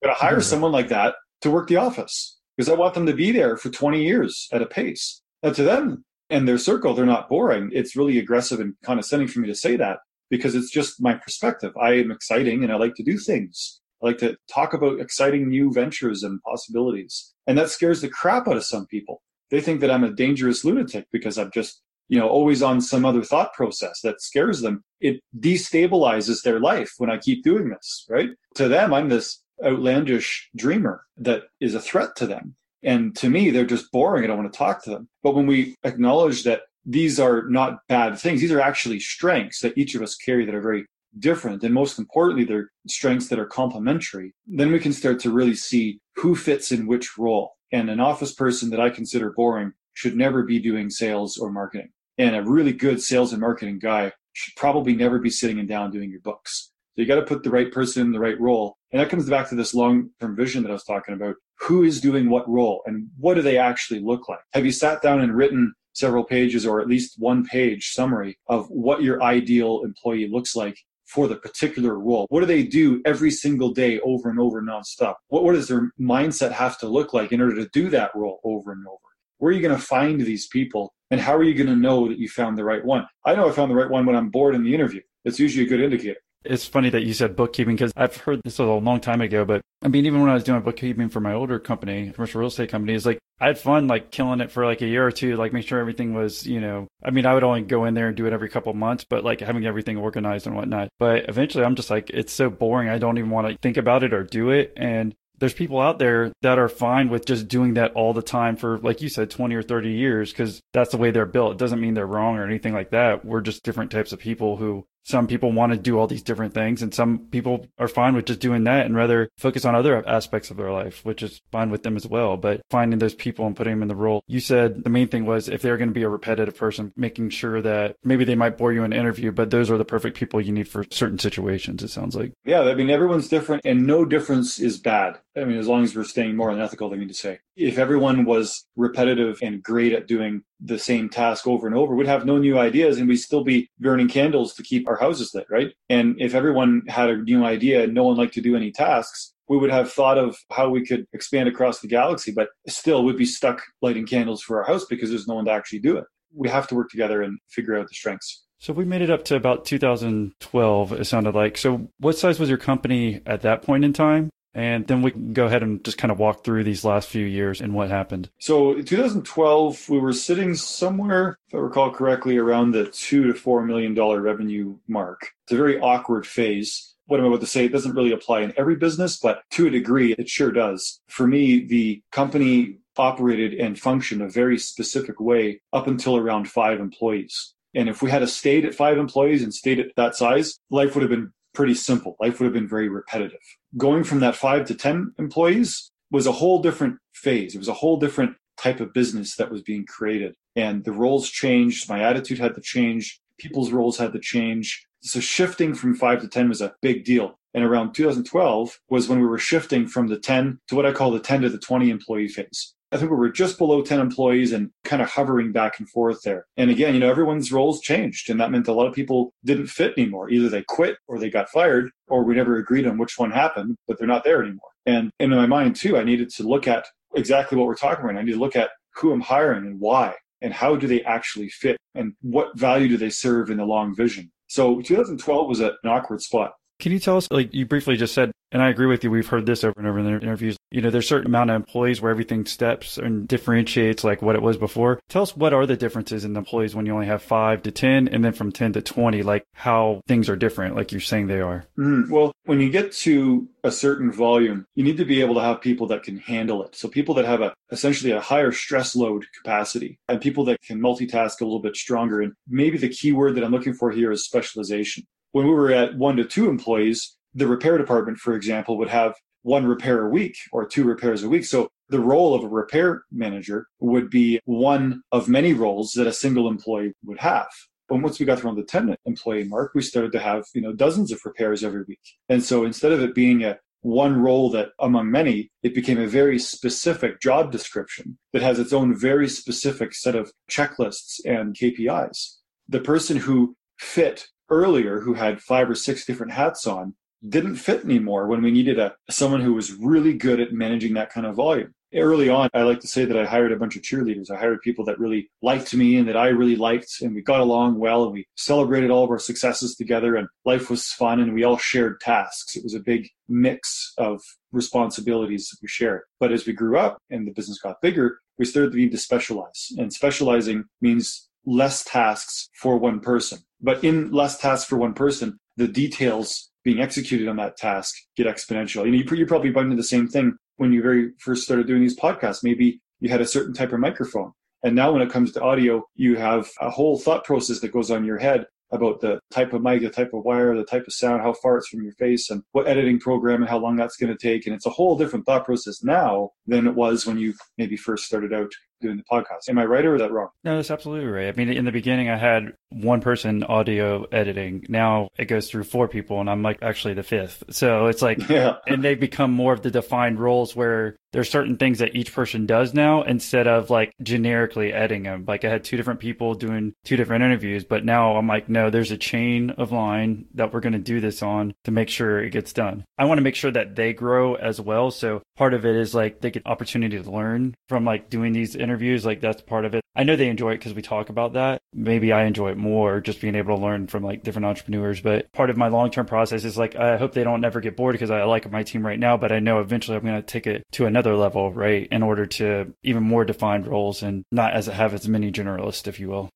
But I hire mm-hmm. someone like that to work the office because I want them to be there for 20 years at a pace. And to them and their circle, they're not boring. It's really aggressive and condescending for me to say that because it's just my perspective. I am exciting and I like to do things. I like to talk about exciting new ventures and possibilities. And that scares the crap out of some people. They think that I'm a dangerous lunatic because I'm just, you know, always on some other thought process that scares them. It destabilizes their life when I keep doing this, right? To them, I'm this outlandish dreamer that is a threat to them. And to me, they're just boring. I don't want to talk to them. But when we acknowledge that these are not bad things, these are actually strengths that each of us carry that are very different. And most importantly, they're strengths that are complementary. Then we can start to really see who fits in which role. And an office person that I consider boring should never be doing sales or marketing. And a really good sales and marketing guy should probably never be sitting and down doing your books. So you got to put the right person in the right role. And that comes back to this long term vision that I was talking about. Who is doing what role and what do they actually look like? Have you sat down and written several pages or at least one page summary of what your ideal employee looks like for the particular role? What do they do every single day over and over nonstop? What, what does their mindset have to look like in order to do that role over and over? Where are you going to find these people? And how are you going to know that you found the right one? I know I found the right one when I'm bored in the interview. It's usually a good indicator. It's funny that you said bookkeeping because I've heard this a long time ago, but I mean, even when I was doing bookkeeping for my older company, commercial real estate company, is like I had fun like killing it for like a year or two, like make sure everything was, you know, I mean, I would only go in there and do it every couple months, but like having everything organized and whatnot. But eventually I'm just like, it's so boring. I don't even want to think about it or do it. And there's people out there that are fine with just doing that all the time for, like you said, 20 or 30 years because that's the way they're built. It doesn't mean they're wrong or anything like that. We're just different types of people who some people want to do all these different things and some people are fine with just doing that and rather focus on other aspects of their life which is fine with them as well. But finding those people and putting them in the role you said the main thing was if they're going to be a repetitive person making sure that maybe they might bore you in an interview but those are the perfect people you need for certain situations it sounds like. Yeah i mean everyone's different and no difference is bad. I mean as long as we're staying more than need to say if everyone was repetitive and great at doing the same task over and over, we'd have no new ideas and we'd still be burning candles to keep our houses lit, right? And if everyone had a new idea and no one liked to do any tasks, we would have thought of how we could expand across the galaxy, but still we'd be stuck lighting candles for our house because there's no one to actually do it. We have to work together and figure out the strengths. So we made it up to about 2012, it sounded like. So what size was your company at that point in time? And then we can go ahead and just kind of walk through these last few years and what happened. So in 2012, we were sitting somewhere, if I recall correctly, around the two to four million dollar revenue mark. It's a very awkward phase. What I'm about to say it doesn't really apply in every business, but to a degree, it sure does. For me, the company operated and functioned a very specific way up until around five employees. And if we had stayed at five employees and stayed at that size, life would have been pretty simple. Life would have been very repetitive. Going from that five to 10 employees was a whole different phase. It was a whole different type of business that was being created. And the roles changed. My attitude had to change. People's roles had to change. So shifting from five to 10 was a big deal. And around 2012 was when we were shifting from the 10 to what I call the 10 to the 20 employee phase. I think we were just below 10 employees and kind of hovering back and forth there. And again, you know, everyone's roles changed. And that meant a lot of people didn't fit anymore. Either they quit or they got fired, or we never agreed on which one happened, but they're not there anymore. And in my mind, too, I needed to look at exactly what we're talking about. I need to look at who I'm hiring and why, and how do they actually fit, and what value do they serve in the long vision. So 2012 was an awkward spot. Can you tell us, like you briefly just said, and I agree with you, we've heard this over and over in the interviews, you know, there's a certain amount of employees where everything steps and differentiates like what it was before. Tell us what are the differences in the employees when you only have five to 10 and then from 10 to 20, like how things are different, like you're saying they are. Mm, well, when you get to a certain volume, you need to be able to have people that can handle it. So people that have a essentially a higher stress load capacity and people that can multitask a little bit stronger. And maybe the key word that I'm looking for here is specialization when we were at one to two employees, the repair department, for example, would have one repair a week or two repairs a week. So the role of a repair manager would be one of many roles that a single employee would have. But once we got around the 10 employee mark, we started to have, you know, dozens of repairs every week. And so instead of it being a one role that among many, it became a very specific job description that has its own very specific set of checklists and KPIs. The person who fit earlier who had five or six different hats on didn't fit anymore when we needed a someone who was really good at managing that kind of volume. Early on, I like to say that I hired a bunch of cheerleaders. I hired people that really liked me and that I really liked, and we got along well, and we celebrated all of our successes together, and life was fun, and we all shared tasks. It was a big mix of responsibilities that we shared. But as we grew up and the business got bigger, we started to need to specialize, and specializing means less tasks for one person. But in less tasks for one person, the details being executed on that task get exponential. You know, you, you probably bumped into the same thing when you very first started doing these podcasts. Maybe you had a certain type of microphone. And now when it comes to audio, you have a whole thought process that goes on your head about the type of mic, the type of wire, the type of sound, how far it's from your face, and what editing program and how long that's going to take. And it's a whole different thought process now than it was when you maybe first started out doing the podcast. Am I right or is that wrong? No, that's absolutely right. I mean, in the beginning, I had one person audio editing. Now it goes through four people, and I'm like actually the fifth. So it's like, *laughs* yeah. and they become more of the defined roles where there's certain things that each person does now instead of like generically editing them. Like I had two different people doing two different interviews, but now I'm like, no, there's a chain of line that we're going to do this on to make sure it gets done. I want to make sure that they grow as well. So part of it is like they get opportunity to learn from like doing these interviews. Like that's part of it. I know they enjoy it because we talk about that. Maybe I enjoy it more just being able to learn from like different entrepreneurs. But part of my long term process is like I hope they don't ever get bored because I like my team right now, but I know eventually I'm going to take it to another level, right? In order to even more defined roles and not as have as many generalists, if you will.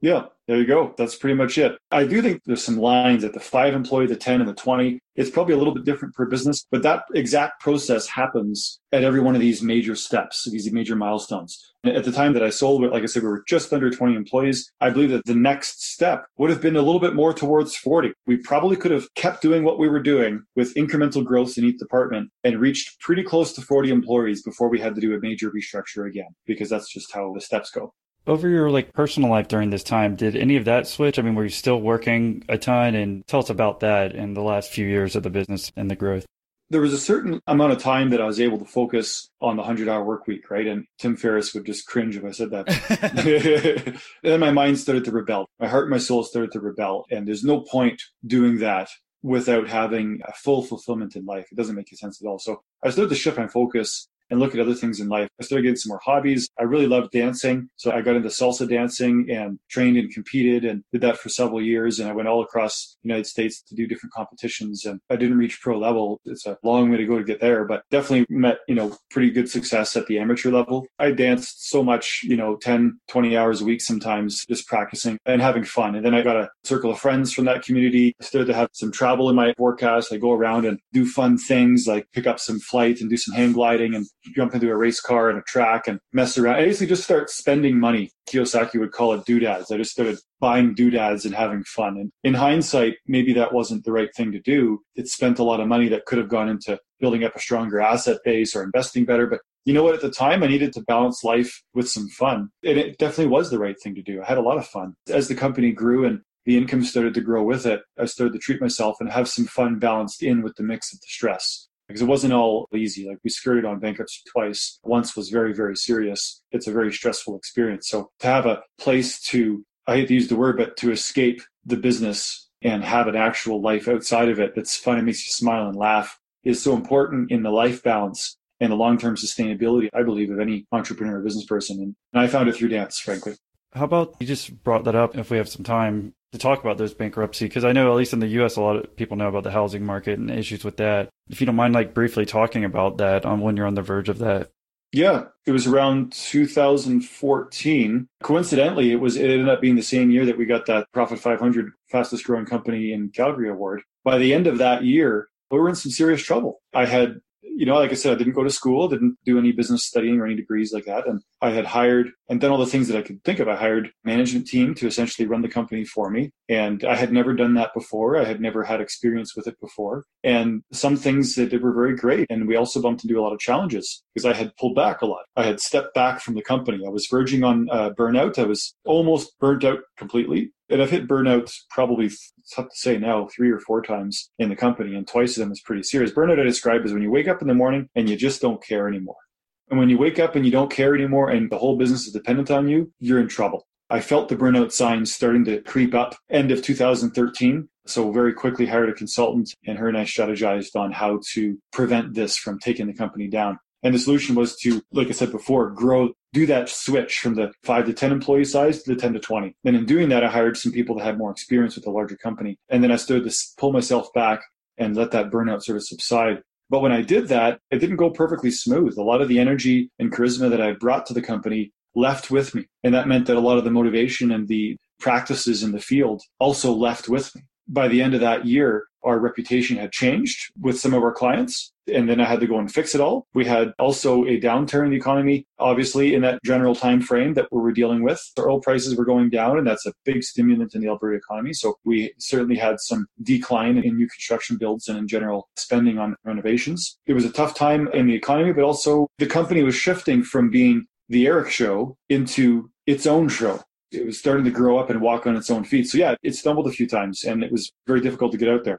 Yeah, there you go. That's pretty much it. I do think there's some lines at the five employee, the 10, and the 20. It's probably a little bit different per business, but that exact process happens at every one of these major steps, these major milestones. At the time that I sold like I said, we were just under 20 employees. I believe that the next step would have been a little bit more towards 40. We probably could have kept doing what we were doing with incremental growth in each department and reached pretty close to 40 employees before we had to do a major restructure again, because that's just how the steps go over your like personal life during this time did any of that switch i mean were you still working a ton and tell us about that in the last few years of the business and the growth there was a certain amount of time that I was able to focus on the 100 hour work week, right? And Tim Ferriss would just cringe if I said that. *laughs* *laughs* And then my mind started to rebel. My heart and my soul started to rebel. And there's no point doing that without having a full fulfillment in life. It doesn't make any sense at all. So I started to shift my focus and look at other things in life. I started getting some more hobbies. I really loved dancing. So I got into salsa dancing and trained and competed and did that for several years. And I went all across the United States to do different competitions. And I didn't reach pro level. It's a long way to go to get there, but definitely met, you know, pretty good success at the amateur level. I danced so much, you know, 10, 20 hours a week sometimes just practicing and having fun. And then I got a circle of friends from that community. I started to have some travel in my forecast. I go around and do fun things like pick up some flight and do some hang gliding and jump into a race car and a track and mess around. I basically just start spending money. Kiyosaki would call it doodads. I just started buying doodads and having fun. And in hindsight, maybe that wasn't the right thing to do. It spent a lot of money that could have gone into building up a stronger asset base or investing better. But you know what? At the time, I needed to balance life with some fun. And it definitely was the right thing to do. I had a lot of fun. As the company grew and the income started to grow with it, I started to treat myself and have some fun balanced in with the mix of the stress because it wasn't all easy. Like we skirted on bankruptcy twice. Once was very, very serious. It's a very stressful experience. So to have a place to, I hate to use the word, but to escape the business and have an actual life outside of it that's fun and makes you smile and laugh is so important in the life balance and the long-term sustainability, I believe, of any entrepreneur or business person. And I found it through dance, frankly. How about you just brought that up? If we have some time, to talk about those bankruptcy because I know at least in the U.S. a lot of people know about the housing market and issues with that. If you don't mind, like briefly talking about that on when you're on the verge of that. Yeah, it was around 2014. Coincidentally, it was it ended up being the same year that we got that Profit 500 fastest growing company in Calgary award. By the end of that year, we were in some serious trouble. I had you know, like I said, I didn't go to school, didn't do any business studying or any degrees like that. And I had hired and done all the things that I could think of. I hired management team to essentially run the company for me. And I had never done that before. I had never had experience with it before. And some things that did were very great. And we also bumped into a lot of challenges because I had pulled back a lot. I had stepped back from the company. I was verging on uh, burnout. I was almost burnt out completely. And I've hit burnouts probably, it's tough to say now, three or four times in the company, and twice of them is pretty serious. Burnout I describe as when you wake up in the morning and you just don't care anymore. And when you wake up and you don't care anymore and the whole business is dependent on you, you're in trouble. I felt the burnout signs starting to creep up end of 2013. So very quickly hired a consultant and her and I strategized on how to prevent this from taking the company down. And the solution was to, like I said before, grow, do that switch from the five to 10 employee size to the 10 to 20. And in doing that, I hired some people that had more experience with a larger company. And then I started to pull myself back and let that burnout sort of subside. But when I did that, it didn't go perfectly smooth. A lot of the energy and charisma that I brought to the company left with me. And that meant that a lot of the motivation and the practices in the field also left with me. By the end of that year, our reputation had changed with some of our clients. And then I had to go and fix it all. We had also a downturn in the economy, obviously, in that general time frame that we were dealing with. Our oil prices were going down, and that's a big stimulant in the Alberta economy. So we certainly had some decline in new construction builds and in general spending on renovations. It was a tough time in the economy, but also the company was shifting from being the Eric show into its own show. It was starting to grow up and walk on its own feet. So yeah, it stumbled a few times and it was very difficult to get out there.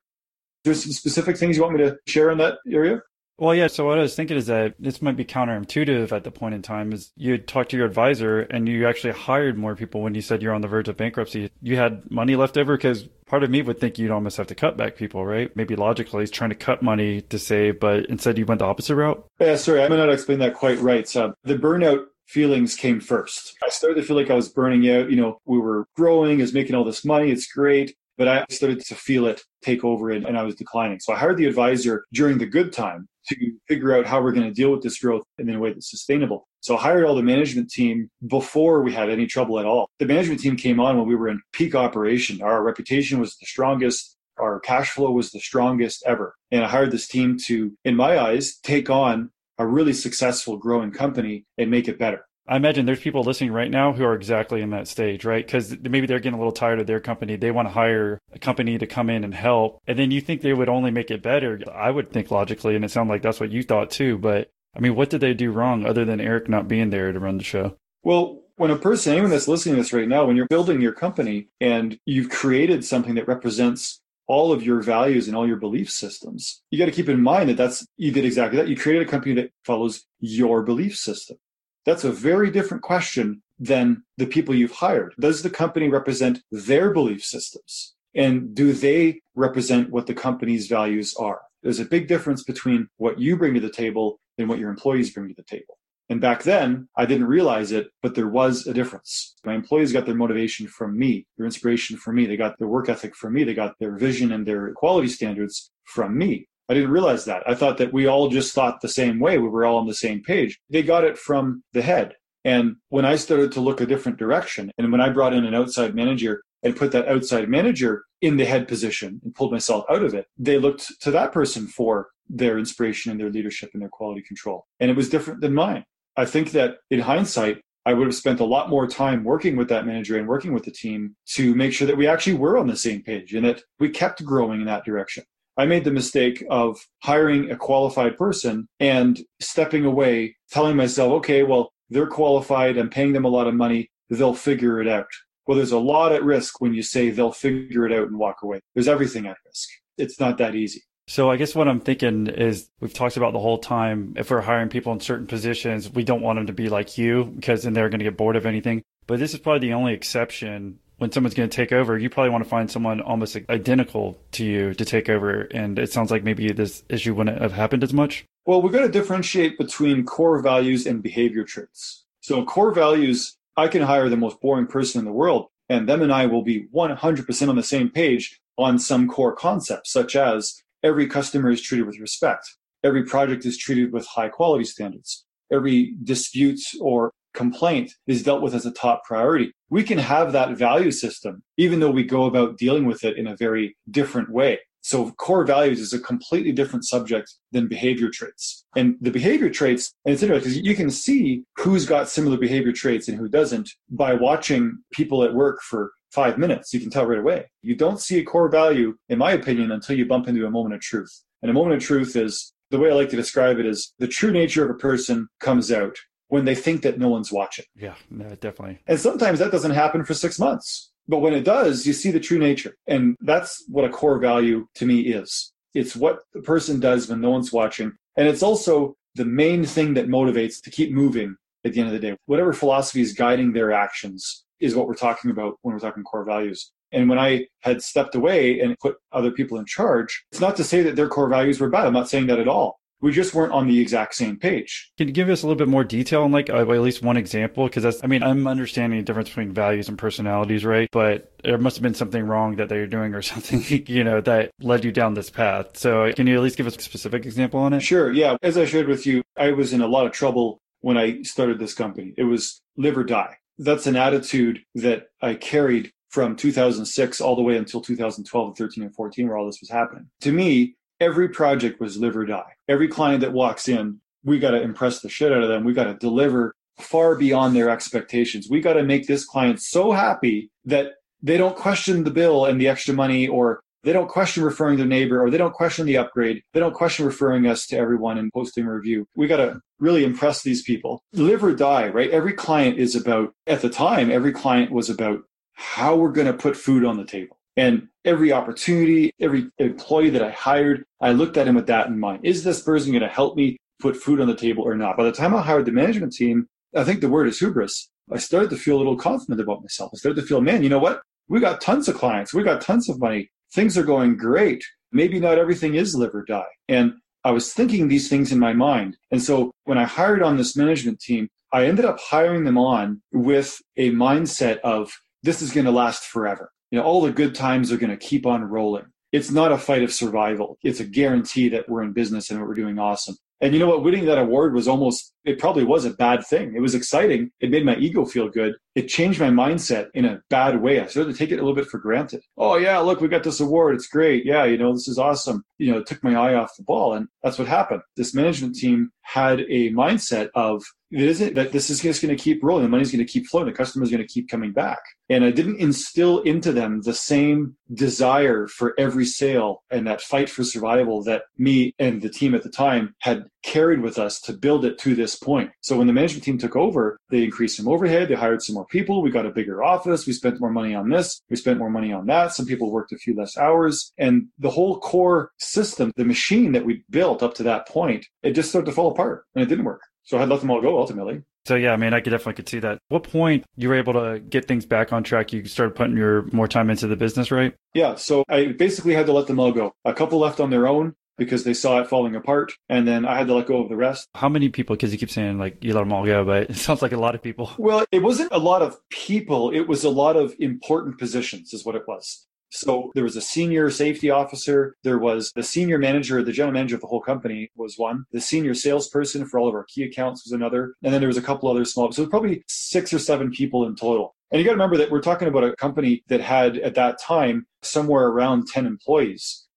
There's some specific things you want me to share in that area? Well, yeah. So what I was thinking is that this might be counterintuitive at the point in time. Is you talked to your advisor and you actually hired more people when you said you're on the verge of bankruptcy. You had money left over because part of me would think you'd almost have to cut back people, right? Maybe logically, he's trying to cut money to save, but instead you went the opposite route. Yeah, sorry, I may not explain that quite right. So the burnout feelings came first. I started to feel like I was burning out. You know, we were growing, is making all this money. It's great. But I started to feel it take over and, and I was declining. So I hired the advisor during the good time to figure out how we're going to deal with this growth in a way that's sustainable. So I hired all the management team before we had any trouble at all. The management team came on when we were in peak operation. Our reputation was the strongest. Our cash flow was the strongest ever. And I hired this team to, in my eyes, take on a really successful growing company and make it better. I imagine there's people listening right now who are exactly in that stage, right? Because maybe they're getting a little tired of their company. They want to hire a company to come in and help. And then you think they would only make it better. I would think logically, and it sounds like that's what you thought too. But I mean, what did they do wrong other than Eric not being there to run the show? Well, when a person, anyone that's listening to this right now, when you're building your company and you've created something that represents all of your values and all your belief systems. You got to keep in mind that that's you did exactly that. You created a company that follows your belief system. That's a very different question than the people you've hired. Does the company represent their belief systems? And do they represent what the company's values are? There's a big difference between what you bring to the table and what your employees bring to the table. And back then, I didn't realize it, but there was a difference. My employees got their motivation from me, their inspiration from me. They got their work ethic from me. They got their vision and their quality standards from me. I didn't realize that. I thought that we all just thought the same way. We were all on the same page. They got it from the head. And when I started to look a different direction, and when I brought in an outside manager and put that outside manager in the head position and pulled myself out of it, they looked to that person for their inspiration and their leadership and their quality control. And it was different than mine. I think that in hindsight, I would have spent a lot more time working with that manager and working with the team to make sure that we actually were on the same page and that we kept growing in that direction. I made the mistake of hiring a qualified person and stepping away, telling myself, okay, well, they're qualified, I'm paying them a lot of money, they'll figure it out. Well, there's a lot at risk when you say they'll figure it out and walk away. There's everything at risk. It's not that easy. So I guess what I'm thinking is we've talked about the whole time. If we're hiring people in certain positions, we don't want them to be like you because then they're going to get bored of anything. But this is probably the only exception when someone's going to take over. You probably want to find someone almost identical to you to take over. And it sounds like maybe this issue wouldn't have happened as much. Well, we're going to differentiate between core values and behavior traits. So core values, I can hire the most boring person in the world and them and I will be 100% on the same page on some core concepts, such as every customer is treated with respect. Every project is treated with high quality standards. Every dispute or complaint is dealt with as a top priority. We can have that value system, even though we go about dealing with it in a very different way. So core values is a completely different subject than behavior traits. And the behavior traits, and it's interesting because you can see who's got similar behavior traits and who doesn't by watching people at work for five minutes. You can tell right away. You don't see a core value, in my opinion, until you bump into a moment of truth. And a moment of truth is the way I like to describe it is the true nature of a person comes out when they think that no one's watching. Yeah, no, definitely. And sometimes that doesn't happen for six months. But when it does, you see the true nature. And that's what a core value to me is. It's what the person does when no one's watching. And it's also the main thing that motivates to keep moving at the end of the day. Whatever philosophy is guiding their actions is what we're talking about when we're talking core values. And when I had stepped away and put other people in charge, it's not to say that their core values were bad. I'm not saying that at all. We just weren't on the exact same page. Can you give us a little bit more detail on like uh, at least one example? Because that's, I mean, I'm understanding the difference between values and personalities, right? But there must have been something wrong that they're doing or *laughs* something, you know, that led you down this path. So can you at least give us a specific example on it? Sure. Yeah. As I shared with you, I was in a lot of trouble when I started this company. It was live or die. That's an attitude that I carried from 2006 all the way until 2012 and 13 and 14 where all this was happening. To me, every project was live or die. Every client that walks in, we got to impress the shit out of them. We got to deliver far beyond their expectations. We got to make this client so happy that they don't question the bill and the extra money or they don't question referring their neighbor or they don't question the upgrade. They don't question referring us to everyone and posting a review. We got to really impress these people. Live or die, right? Every client is about, at the time, every client was about how we're going to put food on the table. And every opportunity, every employee that I hired, I looked at him with that in mind. Is this person going to help me put food on the table or not? By the time I hired the management team, I think the word is hubris. I started to feel a little confident about myself. I started to feel, man, you know what? We got tons of clients. We got tons of money. Things are going great. Maybe not everything is live or die. And I was thinking these things in my mind. And so when I hired on this management team, I ended up hiring them on with a mindset of this is going to last forever. You know, all the good times are going to keep on rolling. It's not a fight of survival. It's a guarantee that we're in business and we're doing awesome. And you know what? Winning that award was almost, it probably was a bad thing. It was exciting. It made my ego feel good. It changed my mindset in a bad way. I started to take it a little bit for granted. Oh, yeah, look, we got this award. It's great. Yeah, you know, this is awesome. You know, it took my eye off the ball. And that's what happened. This management team had a mindset of it isn't that this is just going to keep rolling. The money's going to keep flowing. The customer's going to keep coming back. And I didn't instill into them the same desire for every sale and that fight for survival that me and the team at the time had carried with us to build it to this point. So when the management team took over, they increased some overhead. They hired some more people. We got a bigger office. We spent more money on this. We spent more money on that. Some people worked a few less hours. And the whole core system, the machine that we built up to that point, it just started to fall apart and it didn't work. So I had let them all go ultimately. So yeah, I mean, I could definitely could see that. What point you were able to get things back on track? You started putting your more time into the business, right? Yeah. So I basically had to let them all go. A couple left on their own because they saw it falling apart, and then I had to let go of the rest. How many people? Because you keep saying like you let them all go, but it *laughs* sounds like a lot of people. Well, it wasn't a lot of people. It was a lot of important positions, is what it was. So there was a senior safety officer. There was the senior manager, the general manager of the whole company was one. The senior salesperson for all of our key accounts was another. And then there was a couple other small, so probably six or seven people in total. And you got to remember that we're talking about a company that had at that time somewhere around 10 employees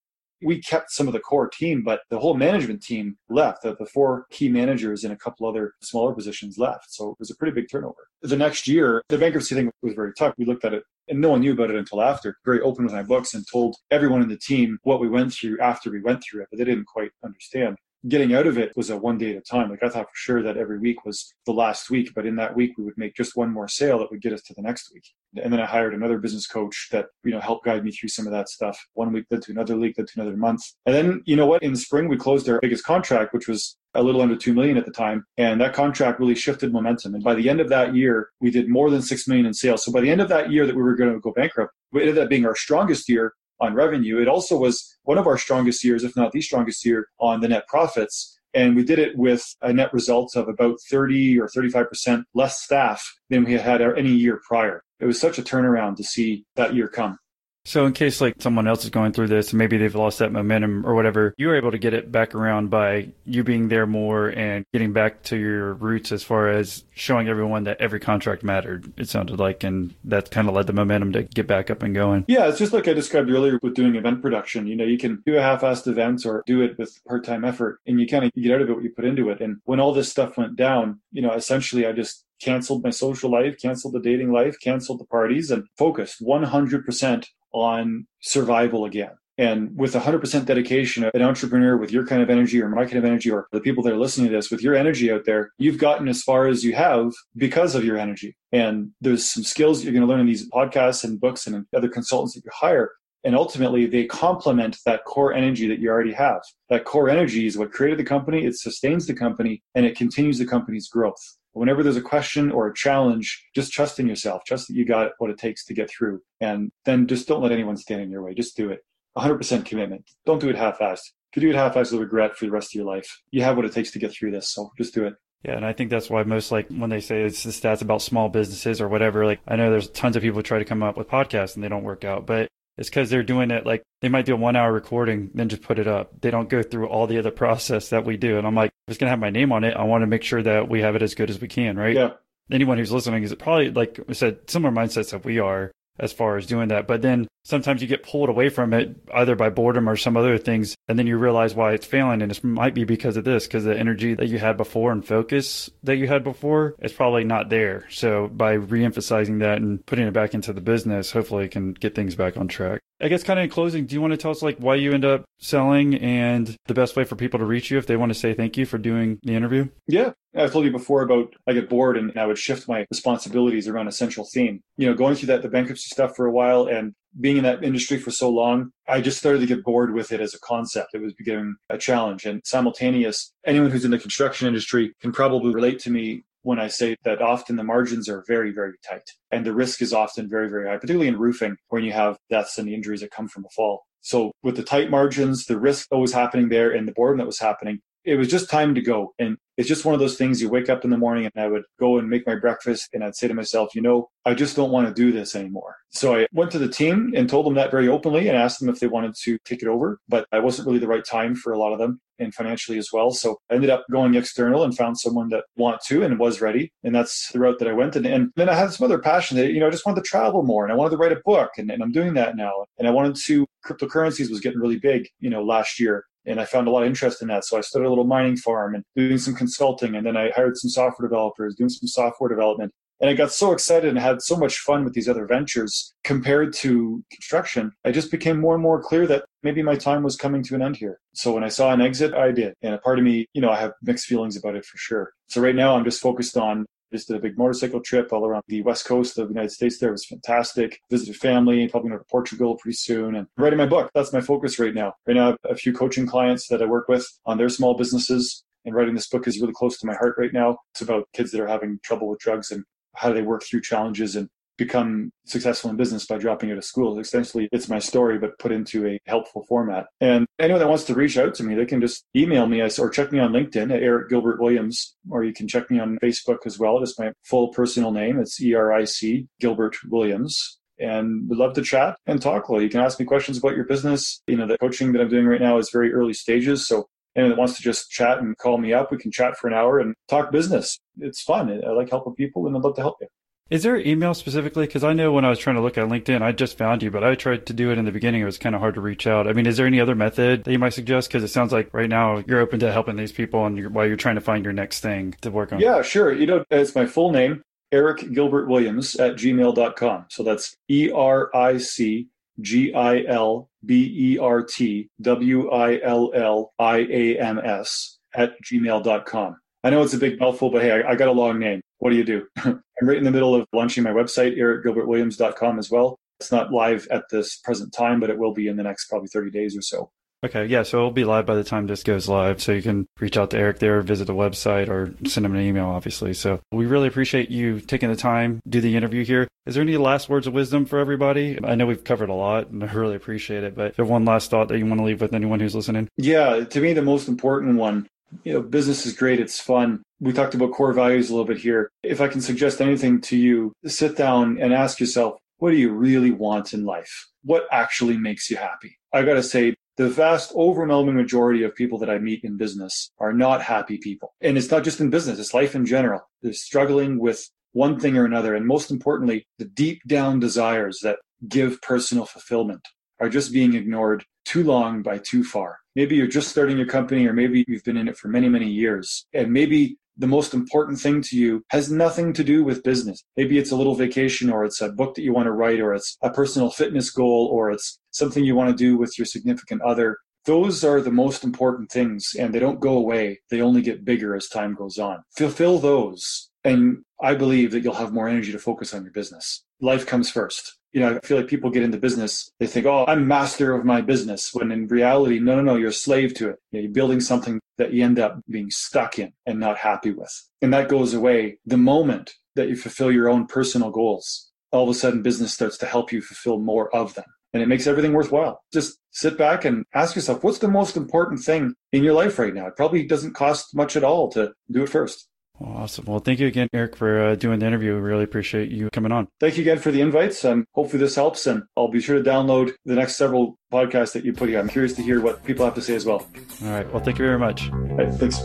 we kept some of the core team, but the whole management team left. The, the four key managers and a couple other smaller positions left. So it was a pretty big turnover. The next year, the bankruptcy thing was very tough. We looked at it and no one knew about it until after. Very open with my books and told everyone in the team what we went through after we went through it, but they didn't quite understand getting out of it was a one day at a time. Like I thought for sure that every week was the last week, but in that week we would make just one more sale that would get us to the next week. And then I hired another business coach that, you know, helped guide me through some of that stuff. One week led to another week, led to another month. And then, you know what? In the spring, we closed our biggest contract, which was a little under 2 million at the time. And that contract really shifted momentum. And by the end of that year, we did more than 6 million in sales. So by the end of that year that we were going to go bankrupt, it ended up being our strongest year on revenue. It also was one of our strongest years, if not the strongest year on the net profits. And we did it with a net result of about 30 or 35% less staff than we had any year prior. It was such a turnaround to see that year come. So, in case like someone else is going through this, and maybe they've lost that momentum or whatever, you were able to get it back around by you being there more and getting back to your roots as far as showing everyone that every contract mattered. It sounded like, and that kind of led the momentum to get back up and going. Yeah, it's just like I described earlier with doing event production. You know, you can do a half-assed event or do it with part-time effort, and you kind of get out of it what you put into it. And when all this stuff went down, you know, essentially I just canceled my social life, canceled the dating life, canceled the parties, and focused 100% on survival again. And with 100% dedication, an entrepreneur with your kind of energy or my kind of energy, or the people that are listening to this with your energy out there, you've gotten as far as you have because of your energy. And there's some skills you're going to learn in these podcasts and books and other consultants that you hire. And ultimately, they complement that core energy that you already have. That core energy is what created the company, it sustains the company, and it continues the company's growth. Whenever there's a question or a challenge, just trust in yourself. Trust that you got what it takes to get through. And then just don't let anyone stand in your way. Just do it. 100% commitment. Don't do it half-assed. If you do it half-assed, you'll regret for the rest of your life. You have what it takes to get through this, so just do it. Yeah, and I think that's why most like when they say it's the stats about small businesses or whatever, like I know there's tons of people try to come up with podcasts and they don't work out, but it's because they're doing it like they might do a one hour recording, then just put it up. They don't go through all the other process that we do. And I'm like, if it's going to have my name on it, I want to make sure that we have it as good as we can, right? Yeah. Anyone who's listening is probably, like I said, similar mindsets that we are as far as doing that. But then sometimes you get pulled away from it either by boredom or some other things. And then you realize why it's failing. And it might be because of this, because the energy that you had before and focus that you had before is probably not there. So by reemphasizing that and putting it back into the business, hopefully it can get things back on track. I guess kind of in closing, do you want to tell us like why you end up selling and the best way for people to reach you if they want to say thank you for doing the interview? Yeah. I've told you before about I get bored and I would shift my responsibilities around a central theme. You know, going through that the bankruptcy stuff for a while and being in that industry for so long, I just started to get bored with it as a concept. It was becoming a challenge and simultaneous. Anyone who's in the construction industry can probably relate to me when I say that often the margins are very, very tight and the risk is often very, very high, particularly in roofing when you have deaths and the injuries that come from a fall. So with the tight margins, the risk that was happening there and the boredom that was happening, it was just time to go. And it's just one of those things you wake up in the morning and I would go and make my breakfast and I'd say to myself, you know, I just don't want to do this anymore. So I went to the team and told them that very openly and asked them if they wanted to take it over, but I wasn't really the right time for a lot of them and financially as well. So I ended up going external and found someone that wanted to and was ready. And that's the route that I went. And, and then I had some other passion that, you know, I just wanted to travel more and I wanted to write a book and, and I'm doing that now. And I wanted to, cryptocurrencies was getting really big, you know, last year and I found a lot of interest in that. So I started a little mining farm and doing some consulting. And then I hired some software developers, doing some software development. And I got so excited and had so much fun with these other ventures compared to construction. I just became more and more clear that maybe my time was coming to an end here. So when I saw an exit, I did. And a part of me, you know, I have mixed feelings about it for sure. So right now I'm just focused on just did a big motorcycle trip all around the west coast of the United States. There it was fantastic. Visited family, probably going to Portugal pretty soon, and writing my book. That's my focus right now. Right now, I have a few coaching clients that I work with on their small businesses. And writing this book is really close to my heart right now. It's about kids that are having trouble with drugs and how do they work through challenges and become successful in business by dropping out of school. Essentially, it's my story, but put into a helpful format. And anyone that wants to reach out to me, they can just email me or check me on LinkedIn at Eric Gilbert Williams, or you can check me on Facebook as well. It's my full personal name. It's E R I C Gilbert Williams. And we'd love to chat and talk. Well, you can ask me questions about your business. You know, the coaching that I'm doing right now is very early stages. So anyone that wants to just chat and call me up, we can chat for an hour and talk business. It's fun. I like helping people and I'd love to help you. Is there an email specifically? Because I know when I was trying to look at LinkedIn, I just found you, but I tried to do it in the beginning. It was kind of hard to reach out. I mean, is there any other method that you might suggest? Because it sounds like right now you're open to helping these people and you're, while you're trying to find your next thing to work on. Yeah, sure. You know, it's my full name, Eric Gilbert Williams at gmail.com. So that's E R I C G I L B E R T W I L L I A M S at gmail.com. I know it's a big mouthful, but hey, I, I got a long name. What do you do? *laughs* I'm right in the middle of launching my website, ericgilbertwilliams.com as well. It's not live at this present time, but it will be in the next probably 30 days or so. Okay, yeah, so it'll be live by the time this goes live. So you can reach out to Eric there, visit the website, or send him an email, obviously. So we really appreciate you taking the time do the interview here. Is there any last words of wisdom for everybody? I know we've covered a lot, and I really appreciate it. But there one last thought that you want to leave with anyone who's listening? Yeah, to me, the most important one you know, business is great. It's fun. We talked about core values a little bit here. If I can suggest anything to you, sit down and ask yourself, what do you really want in life? What actually makes you happy? I got to say, the vast overwhelming majority of people that I meet in business are not happy people. And it's not just in business, it's life in general. They're struggling with one thing or another. And most importantly, the deep down desires that give personal fulfillment are just being ignored too long by too far. Maybe you're just starting your company, or maybe you've been in it for many, many years. And maybe the most important thing to you has nothing to do with business. Maybe it's a little vacation, or it's a book that you want to write, or it's a personal fitness goal, or it's something you want to do with your significant other. Those are the most important things, and they don't go away. They only get bigger as time goes on. Fulfill those, and I believe that you'll have more energy to focus on your business. Life comes first. You know, I feel like people get into business, they think, oh, I'm master of my business, when in reality, no, no, no, you're a slave to it. You you're building something that you end up being stuck in and not happy with. And that goes away the moment that you fulfill your own personal goals. All of a sudden, business starts to help you fulfill more of them. And it makes everything worthwhile. Just sit back and ask yourself, what's the most important thing in your life right now? It probably doesn't cost much at all to do it first. Awesome. Well, thank you again, Eric, for uh, doing the interview. We really appreciate you coming on. Thank you again for the invites, and hopefully this helps. And I'll be sure to download the next several podcasts that you put here. I'm curious to hear what people have to say as well. All right. Well, thank you very much. All right, thanks.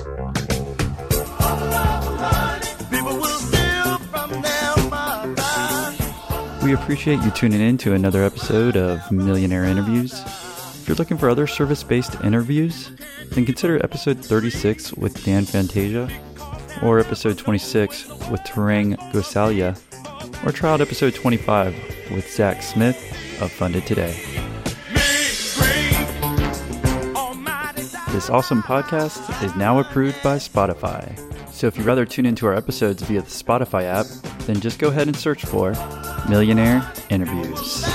We appreciate you tuning in to another episode of Millionaire Interviews. If you're looking for other service based interviews, then consider episode 36 with Dan Fantasia, or episode 26 with Tereng Gosalia, or try out episode 25 with Zach Smith of Funded Today. This awesome podcast is now approved by Spotify. So if you'd rather tune into our episodes via the Spotify app, then just go ahead and search for Millionaire Interviews.